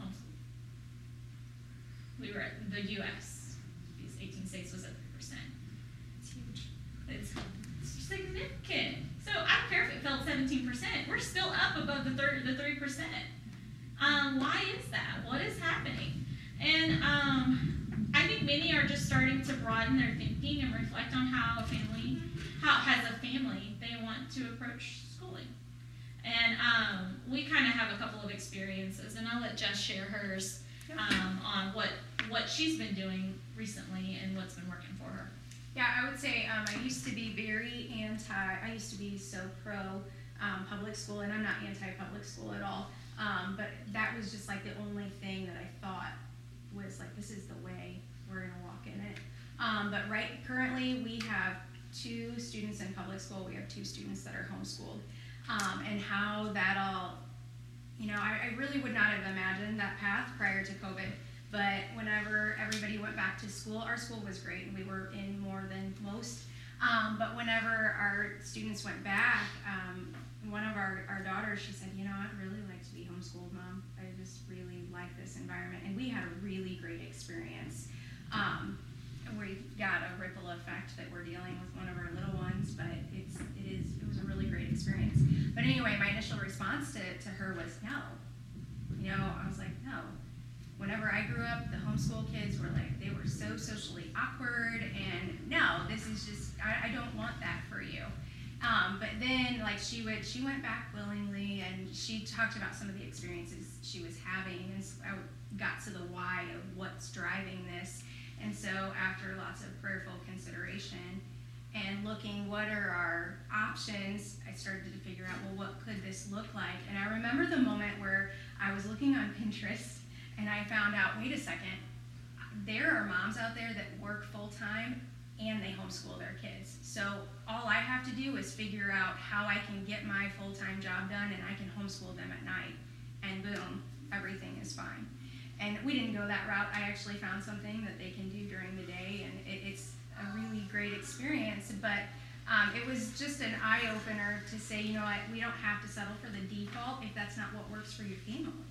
homeschool. We were at the U.S. These 18 states was at 3%. It's huge. It's, it's significant. So I don't care if it fell 17%. We're still up above the, thir- the 3%. Um, why is that? What is happening? And um, I think many are just starting to broaden their thinking and reflect on how a family, how as a family, they want to approach schooling. And um, we kind of have a couple of experiences, and I'll let Jess share hers um, on what what she's been doing recently and what's been working for her. Yeah, I would say um, I used to be very anti. I used to be so pro um, public school, and I'm not anti public school at all. Um, but that was just like the only thing that I thought was like this is the way we're gonna walk in it. Um, but right currently we have two students in public school. We have two students that are homeschooled, um, and how that all. You know, I, I really would not have imagined that path prior to COVID. But whenever everybody went back to school, our school was great and we were in more than most. Um, but whenever our students went back, um, one of our, our daughters, she said, You know, I'd really like to be homeschooled, mom. I just really like this environment. And we had a really great experience. Um, we got a ripple effect that we're dealing with one of our little ones, but it's, it is, it was a really great experience. But anyway, my initial response to, to her was no. You know, I was like, no, whenever I grew up, the homeschool kids were like, they were so socially awkward, and no, this is just, I, I don't want that for you. Um, but then, like, she would, she went back willingly, and she talked about some of the experiences she was having, and so I got to the why of what's driving this. And so, after lots of prayerful consideration and looking what are our options, I started to figure out, well, what could this look like? And I remember the moment where I was looking on Pinterest and I found out, wait a second, there are moms out there that work full time and they homeschool their kids. So all I have to do is figure out how I can get my full time job done and I can homeschool them at night. And boom, everything is fine. And we didn't go that route. I actually found something that they can do during the day, and it, it's a really great experience. But um, it was just an eye opener to say, you know what, we don't have to settle for the default if that's not what works for your family.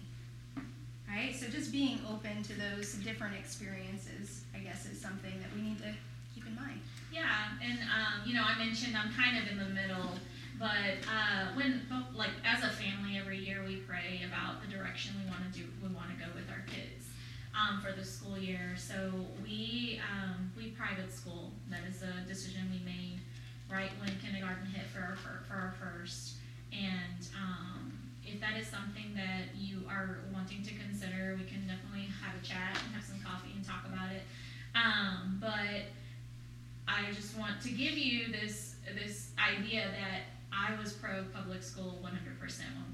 Right? So just being open to those different experiences, I guess, is something that we need to keep in mind. Yeah, and um, you know, I mentioned I'm kind of in the middle, but uh, when like as a family, every year we pray about the direction we want to do, we want to go with our kids um, for the school year. So we um, we private school. That is a decision we made right when kindergarten hit for our fir- for our first, and um, if that is something that you are wanting to consider, we can definitely have a chat and have some coffee and talk about it. Um, but I just want to give you this this idea that I was pro public school 100%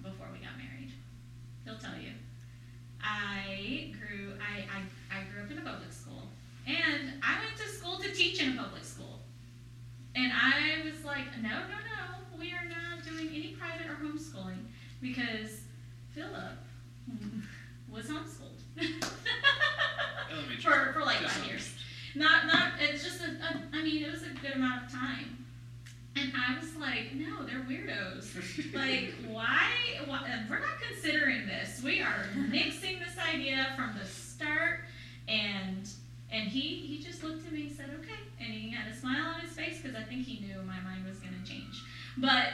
before we got married. He'll tell you. I grew I, I, I grew up in a public school and I went to school to teach in a public school. And I was like, no, no, no, we are not doing any private or homeschooling because Philip was homeschooled for, for like five years. Not, not, it's just a, a, I mean, it was a good amount of time. And I was like, no, they're weirdos. like, why, why? We're not considering this. We are nixing this idea from the start. And and he he just looked at me and said, okay. And he had a smile on his face because I think he knew my mind was going to change. But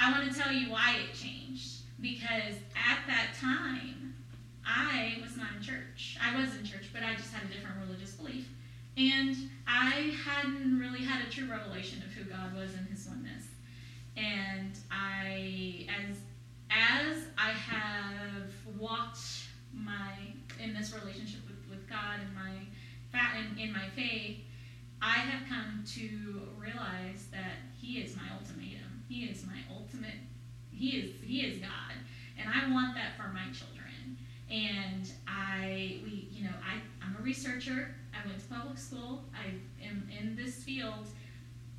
I want to tell you why it changed. Because at that time, I was not in church. I was in church, but I just had a different religious belief. And I hadn't really had a true revelation of who God was and his oneness. And I as as I have walked my in this relationship with, with God and my fat in, in my faith, I have come to realize that he is my ultimatum. He is my ultimate he is he is God. And I want that for my children. And I we you know, I, I'm a researcher. I went to public school. I am in this field.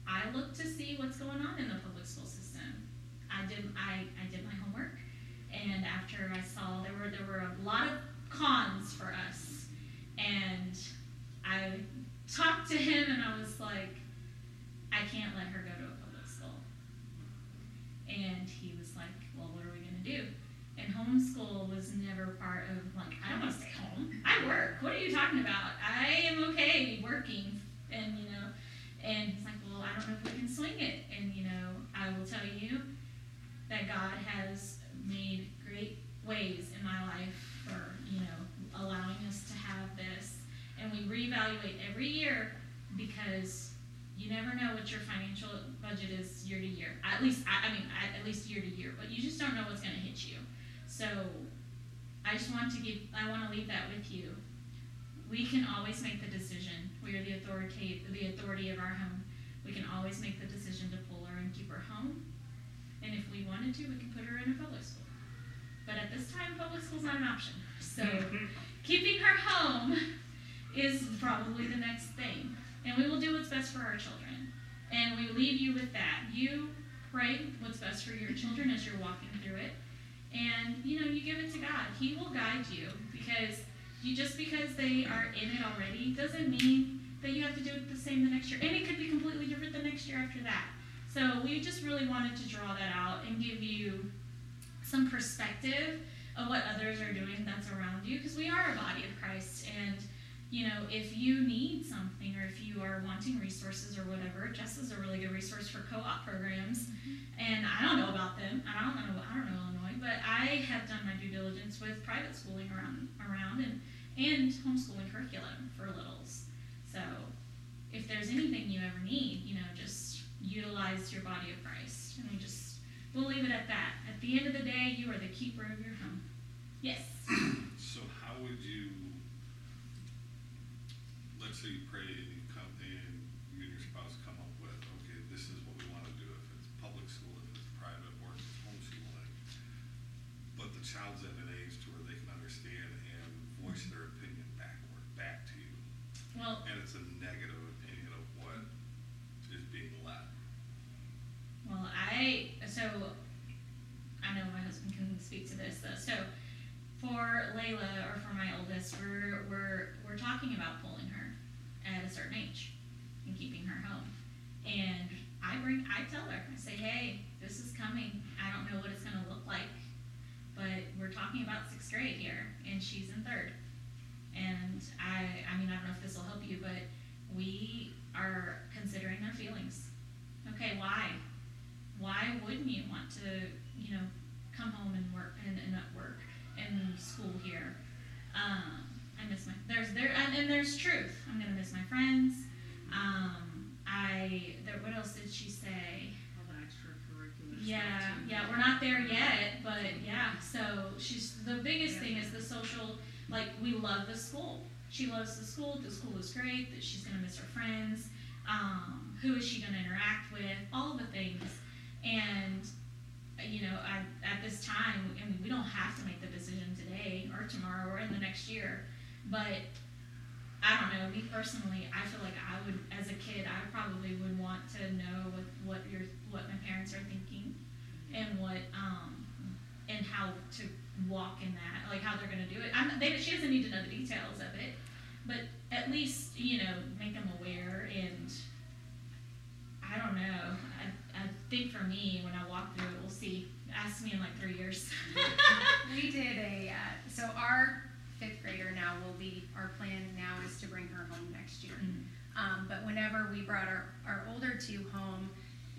I look to see what's going on in the public school system. I did I, I did my homework and after I saw there were there were a lot of cons for us and I talked to him and I was like, I can't let her go to a public school. And he was like, Well what are we gonna do? And homeschool was never part of like I don't want to stay home. I work. What are you talking about? I am okay working, and you know. And he's like, well, I don't know if we can swing it. And you know, I will tell you that God has made great ways in my life for you know allowing us to have this, and we reevaluate every year because you never know what your financial budget is year to year. At least, I, I mean, at least year to year. But you just don't know what's going to hit you. So I just want to give, I want to leave that with you. We can always make the decision. We are the authority, the authority of our home. We can always make the decision to pull her and keep her home. And if we wanted to, we can put her in a public school. But at this time, public school's not an option. So keeping her home is probably the next thing. And we will do what's best for our children. And we leave you with that. You pray what's best for your children as you're walking through it and you know you give it to god. He will guide you because you just because they are in it already doesn't mean that you have to do it the same the next year. And it could be completely different the next year after that. So we just really wanted to draw that out and give you some perspective of what others are doing that's around you because we are a body of christ. And you know if you need something or if you are wanting resources or whatever jess is a really good resource for co-op programs. Mm-hmm. And i don't know about them. I don't know i don't know but I have done my due diligence with private schooling around around and and homeschooling curriculum for littles. So if there's anything you ever need, you know, just utilize your body of Christ. And we just we'll leave it at that. At the end of the day, you are the keeper of your home. Yes. So how would you, let's say you pray and you come in, you and your spouse come up with, okay, this is what we want to do, if it's public school, if it's private, or if it's homeschooling. But the child's at an age to where they can understand and voice their opinion backward, back to you. Well, And it's a negative opinion of what is being led. Well, I so I know my husband can speak to this though. So for Layla or for my oldest, we're we're we're talking about pulling her at a certain age and keeping her home. And I bring bring, I tell her, I say, hey, this is coming. I don't know what it's gonna look like, but we're talking about sixth grade here, and she's in third. And I, I mean, I don't know if this will help you, but we are considering their feelings. Okay, why? Why wouldn't you want to, you know, come home and work and, and not work and school here? Um, I miss my there's there and, and there's truth. I'm gonna miss my friends. Um, I there. What else did she say? All the extracurricular. Yeah, yeah, we're not there yet, but yeah. So she's the biggest thing is the social. Like we love the school. She loves the school. The school is great. That she's gonna miss her friends. Um, who is she gonna interact with? All the things. And you know, I, at this time, I mean, we don't have to make the decision today or tomorrow or in the next year. But I don't know. Me personally, I feel like I would, as a kid, I probably would want to know what what your what my parents are thinking, and what um and how to walk in that, like how they're gonna do it. I'm, they, she doesn't need to know the details of it, but at least you know make them aware. And I don't know. I I think for me, when I walk through it, we'll see. Ask me in like three years. We did a, uh, so our fifth grader now will be, our plan now is to bring her home next year. Mm. Um, but whenever we brought our, our older two home,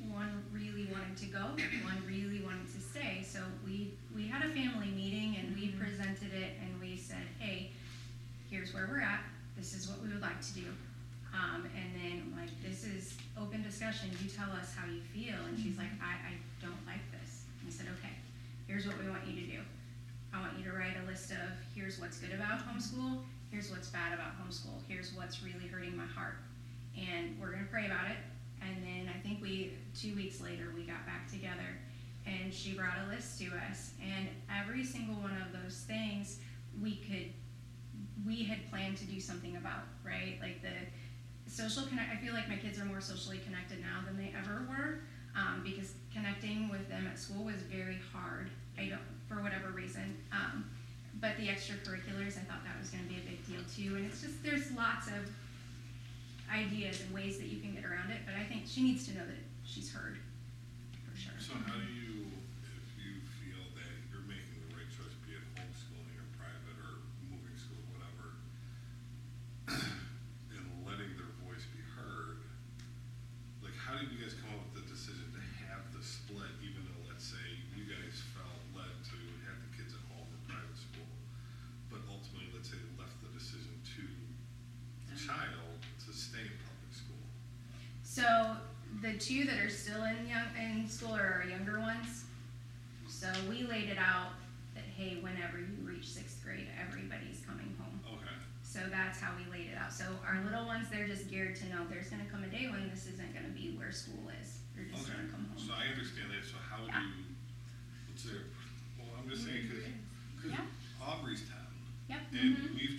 one really wanted to go, one really wanted to stay. So we, we had a family meeting and we Mhm. presented it and we said, hey, here's where we're at, this is what we would like to do. Um, and then like, this is open discussion, you tell us how you feel. And she's like, I, I don't like this. And I said, okay, here's what we want you to do. I want you to write a list of here's what's good about homeschool, here's what's bad about homeschool, here's what's really hurting my heart. And we're gonna pray about it. And then I think we, two weeks later, we got back together and she brought a list to us. And every single one of those things we could, we had planned to do something about, right? Like the social connect, I feel like my kids are more socially connected now than they ever were. Um, because connecting with them at school was very hard. I don't, for whatever reason. Um, but the extracurriculars, I thought that was going to be a big deal too. And it's just there's lots of ideas and ways that you can get around it. But I think she needs to know that she's heard, for sure. So how do you, if you feel that you're making the right choice, be it homeschooling or private or moving school, whatever, and letting their voice be heard, like how did you guys come up with the decision to have the split, even though, let's say, you guys felt led to have the kids at home or private school, but ultimately, let's say, they left the decision to the child to stay in public school? So the two that are still in young in school are our younger ones. So we laid it out that hey, whenever you reach sixth grade, everybody's coming home. Okay. So that's how we laid it out. So our little ones, they're just geared to know there's going to come a day when this isn't going to be where school is. They're just Okay, going to come home. so I understand that, so how do you, let's say, well, I'm just saying, cause, 'cause Yeah. Aubrey's ten, Yep. and Mhm. we've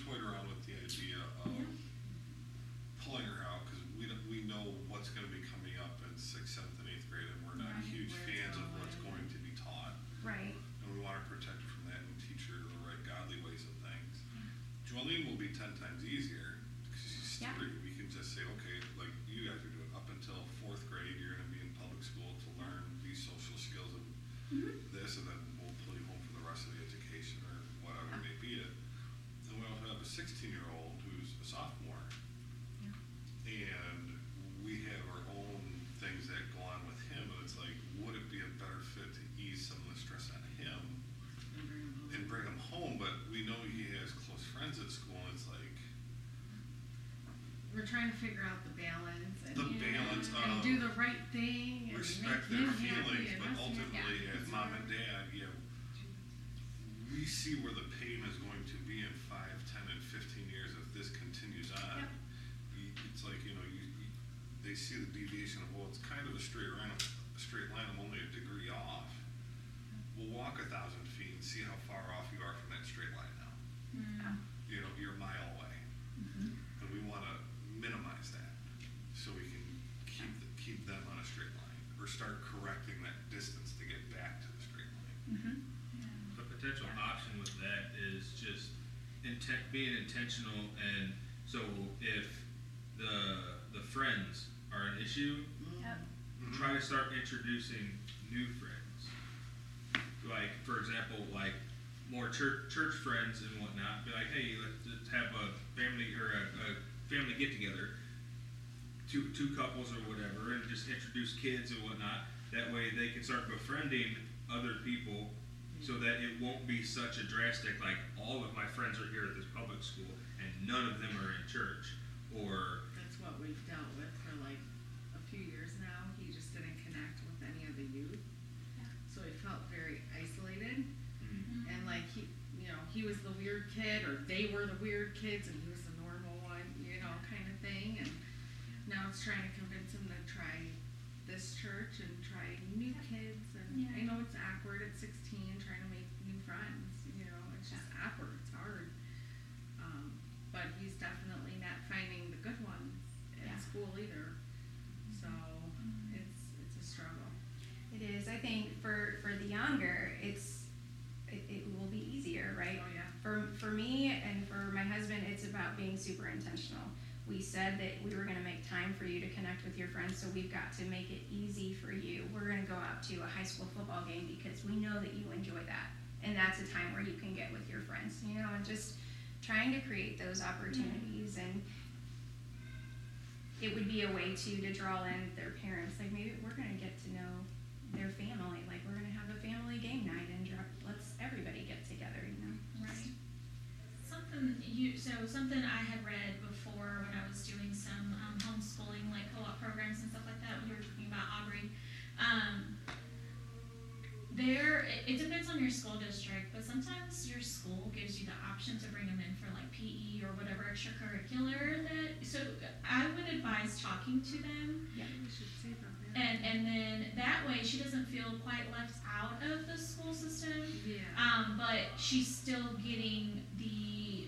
we can just say, okay, like you guys are doing, up until fourth grade, you're gonna be in public school to learn these social skills of this, and then we'll pull you home for the rest of the education or whatever may be it. Then we also have a sixteen-year-old who's a sophomore. And we have our own things that go on with him, and it's like, would it be a better fit to ease some of the stress on him And bring 'em home. and bring him home, but we know he has close friends at school, and it's like, We're trying to figure out the balance and. The balance And of do the right thing and respect make their him happy feelings, and but us happy. ultimately, as It's mom hard. and dad, yeah, we see where the pain is going to be in five, ten, and fifteen years if this continues on. Yep. You- It's like, you know, you, you, they see the deviation of, well, it's kind of a straight line, a straight line, I'm only a degree off. We'll walk a thousand feet and see how far off you are from that straight line now. Yeah. You know, you're a mile away. Mhm. And we wanna minimize that, so we can keep, the- keep them on a straight line, or start correcting that distance to get back to the straight line. Mhm. A potential option with that is just intent, being intentional, and so if the the friends are an issue, Yep. Mhm. try to start introducing new friends. Like, for example, like more church church friends and whatnot. Be like, hey, let's, let's have a family or a, a family get together, two two couples or whatever, and just introduce kids and whatnot. That way, they can start befriending other people, so that it won't be such a drastic like all of my friends are here at this public school and none of them are in church, or That's what we've dealt with for like a few years now. He just didn't connect with any of the youth. So he felt very isolated mm, and like he, you know, he was the weird kid or they were the weird kids and he was the normal one, you know, kind of thing. And now it's trying to convince him to try this church and try new kids. And Yeah. I know it's awkward at 16 trying to make new friends, you know, it's just awkward, it's hard. Um, but he's definitely not finding the good ones in Yeah. school either. So it's it's a struggle. It is. I think for for the younger, it's it, it will be easier, right? Oh yeah. For for me and for my husband, it's about being super intentional. We said that we were going to make time for you to connect with your friends, so we've got to make it easy for you. We're going to go out to a high school football game because we know that you enjoy that, and that's a time where you can get with your friends, you know, and just trying to create those opportunities and it would be a way to to draw in their parents like maybe we're going to get to know their family like we're going to have a family game night and dra- let's everybody get together you know Right. Something you so something I had read before when I was doing some um, homeschooling like co-op programs and stuff like that. We were talking about Aubrey. Um, there, it, it depends on your school district, but sometimes your school gives you the option to bring them in for like PE or whatever extracurricular that. So I would advise talking to them We should say about that. and and then that way she doesn't feel quite left out of the school system. yeah. Um, but she's still getting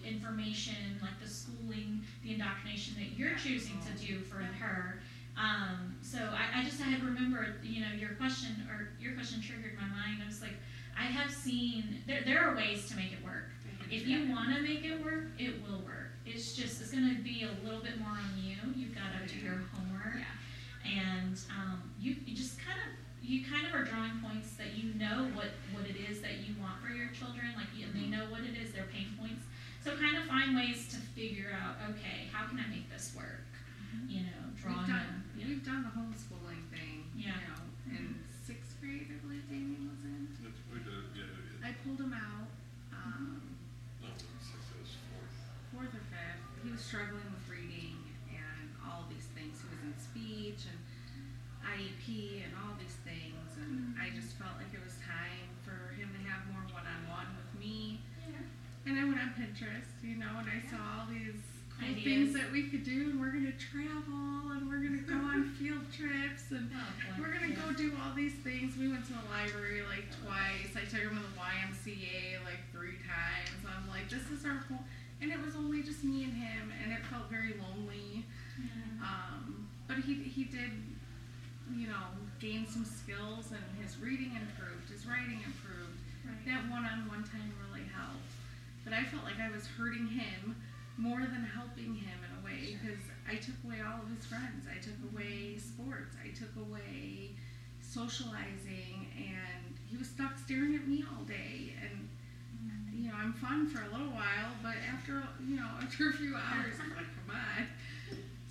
information, like the schooling, the indoctrination that you're choosing to do for her. Um, so I, I just I had remembered, you know, your question or your question triggered my mind. I was like, I have seen there there are ways to make it work. If you want to make it work, it will work. It's just it's going to be a little bit more on you. You've got to do your homework, and um, you, you just kind of you kind of are drawing points that you know what what it is that you want for your children. Like you, they know what it is, their pain points. So kind of find ways to figure out, okay, how can I make this work? Mm-hmm. You know, drawing We've done, them. Yeah. we've done the homeschooling thing, Yeah. you know, in mm-hmm. sixth grade, I believe Damien was in. That's, we did, yeah, yeah. I pulled him out, um, No, it's like it was fourth. fourth or fifth. He was struggling with reading and all these things. He was in speech and IEP and all these things, and mm-hmm. I just felt like it was time for him to have more one-on-one with me. And I went on Pinterest, you know, and I saw all these cool Ideas. things that we could do, and we're gonna travel, and we're gonna go on field trips, and Oh, we're gonna go do all these things. We went to the library like twice. I took him to the YMCA like three times. I'm like, this is our home, and it was only just me and him, and it felt very lonely. Yeah. Um, but he he did, you know, gain some skills, and his reading improved, his writing improved. Right. That one-on-one time really helped. But I felt like I was hurting him more than helping him in a way because I took away all of his friends. I took away sports. I took away socializing, and he was stuck staring at me all day. And you know, I'm fun for a little while, but after you know, after a few hours, I'm like, come on.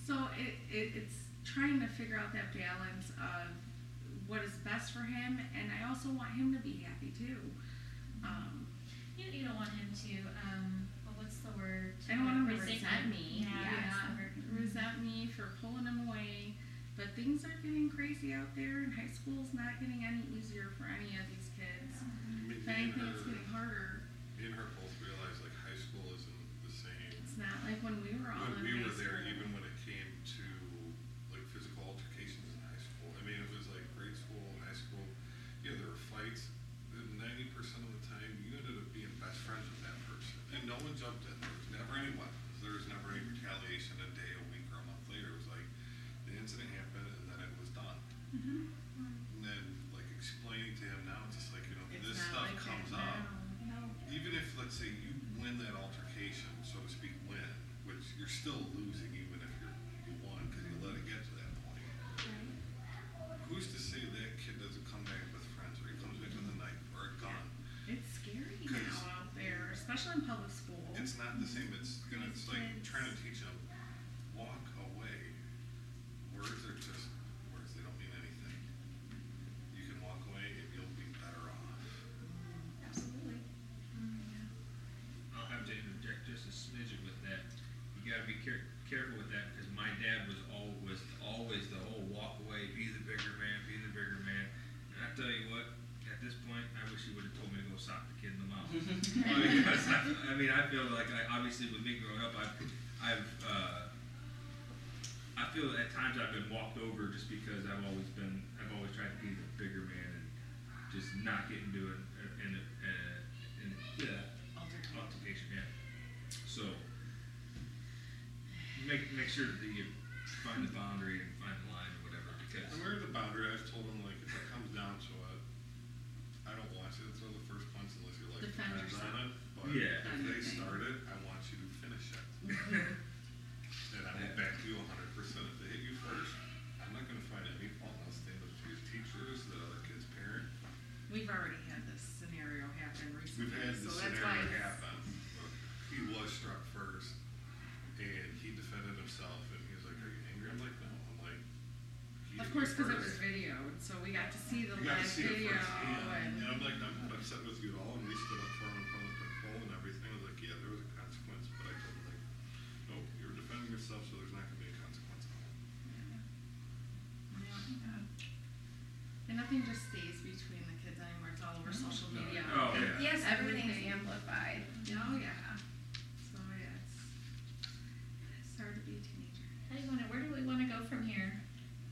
So it, it it's trying to figure out that balance of what is best for him, and I also want him to be happy too. Um, You, you don't want him to, um, well, what's the word? I don't want him to Resentment. resent me. Yeah, that's the word. resent me for pulling him away. But things are getting crazy out there, and high school's not getting any easier for any of these kids. Me, If me and anything, it's getting harder. me and her both realized like high school isn't the same. It's not like when we were all When in we high were there, school. even when it came to like physical altercations in high school, I mean, it was like grade school, high school, yeah, there were fights. Ninety percent of the time, you ended up being best friends with that person, and no one jumped in. There was never any weapons. There was never any retaliation. A day, a week, or a month later, it was like the incident happened, and then it was done. And then, like explaining to him now, it's just like you know, It's this not stuff like comes that up now. even if let's say you win that altercation, so to speak, win, which you're still losing even if you're, you won because you let it get to that point. Who's to gotta be care- careful with that because my dad was always always the whole walk away, be the bigger man, be the bigger man. And I tell you what, at this point, I wish he would have told me to go sock the kid in the mouth. Because I, I mean, I feel like I, obviously with me growing up, I've, I've uh, I feel at times I've been walked over just because I've always been, I've always tried to be the bigger man and just not get into an, sure that you find the boundary and find the line or whatever, because, And where the boundary, I've told them, like, if it comes down to it, I don't want you to throw the first punch unless you like Defend depends on yourself. it. But Yeah. if they start it, I want you to finish it. And I will back you hundred percent if they hit you first. I'm not gonna find any fault, I'll stand up to your teachers, the other kid's parent. We've already had this scenario happen recently, We've had so this that's why scenario it's- happen. but He was struck first, and he defended himself, and he was like, are you angry? I'm like, no, I'm like. he Of hit me course, because it first. was videoed, so we got to see the You got to live see it video. firsthand. and- And I'm like, I'm not upset with you at all. And we stood up for him in front of the patrol and everything. I was like, yeah, there was a consequence. But I told him, like, nope, you were defending yourself, so there's not going to be a consequence. And nothing just stays between the kids anymore. It's all over mm-hmm. social media. Oh, yeah. Yes, Everything. amplified. Oh, yeah. So, yeah, it's, it's hard to be a teenager. How do you wanna, where do we wanna go from here?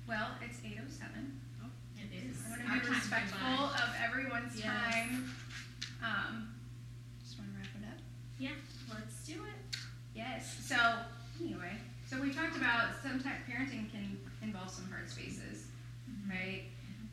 Well, it's eight oh seven. It is. I want to Our be time's respectful gone by. of everyone's Yes. time. Um, just want to wrap it up. Yeah, let's do it. Yes. So anyway, so we talked about sometimes parenting can involve some hard spaces, right?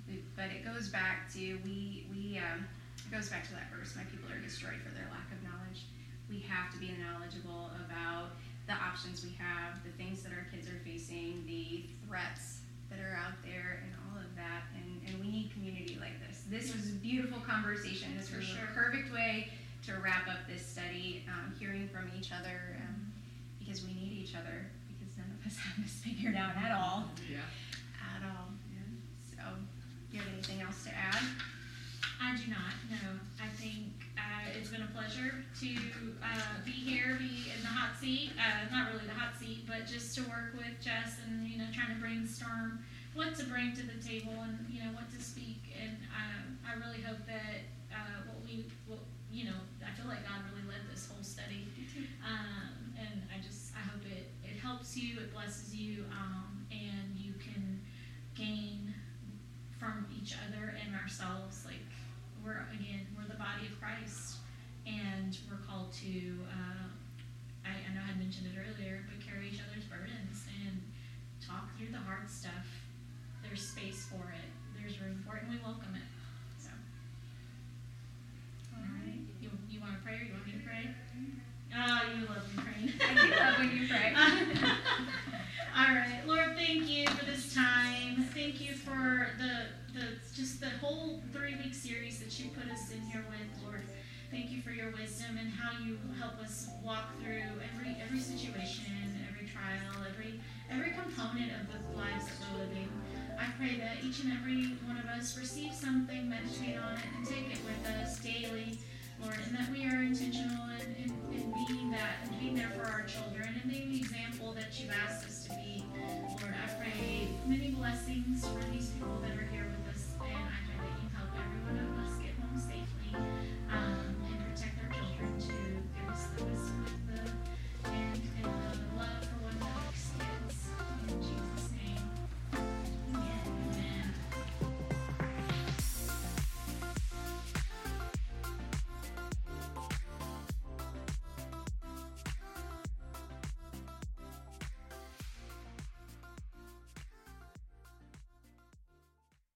We, but it goes back to we we um, it goes back to that verse. My people are destroyed for their lack of knowledge. We have to be knowledgeable about the options we have, the things that our kids are facing, the threats that are out there, and all of that. And and we need community like this. This was a beautiful conversation. This was sure. a perfect way to wrap up this study, um, hearing from each other, um, because we need each other, because none of us have this figured out at all. Yeah. At all. So, do you have anything else to add? I do not, no. I think uh, it's been a pleasure to uh, be here, be in the hot seat. Uh, not really the hot seat, but just to work with Jess and, you know, trying to brainstorm what to bring to the table and, you know, what to speak. And um, I really hope that uh, what we, what, you know, I feel like God really led this whole study. Um, and I just, I hope it, it helps you, it blesses you, um, and you can gain from each other and ourselves. Like we're again, we're the body of Christ, and we're called to. Uh, I, I know I had mentioned it earlier, but carry each other's burdens and talk through the hard stuff. There's space for it. There's room for it, and we welcome it. So, all right. You you want to pray? Or you want me to pray? Oh, you love me praying. I do love when you pray. All right, Lord, thank you for this time. Thank you for the the just the whole three week series that you put us in here with, Lord. Thank you for your wisdom and how you help us walk through every every situation, every trial, every every component of the lives that we're living. I pray that each and every one of us receive something, meditate on it, and take it with us daily, Lord, and that we are intentional in, in, in being that and being there for our children and being the example that you've asked us to be. Lord, I pray many blessings for these people that are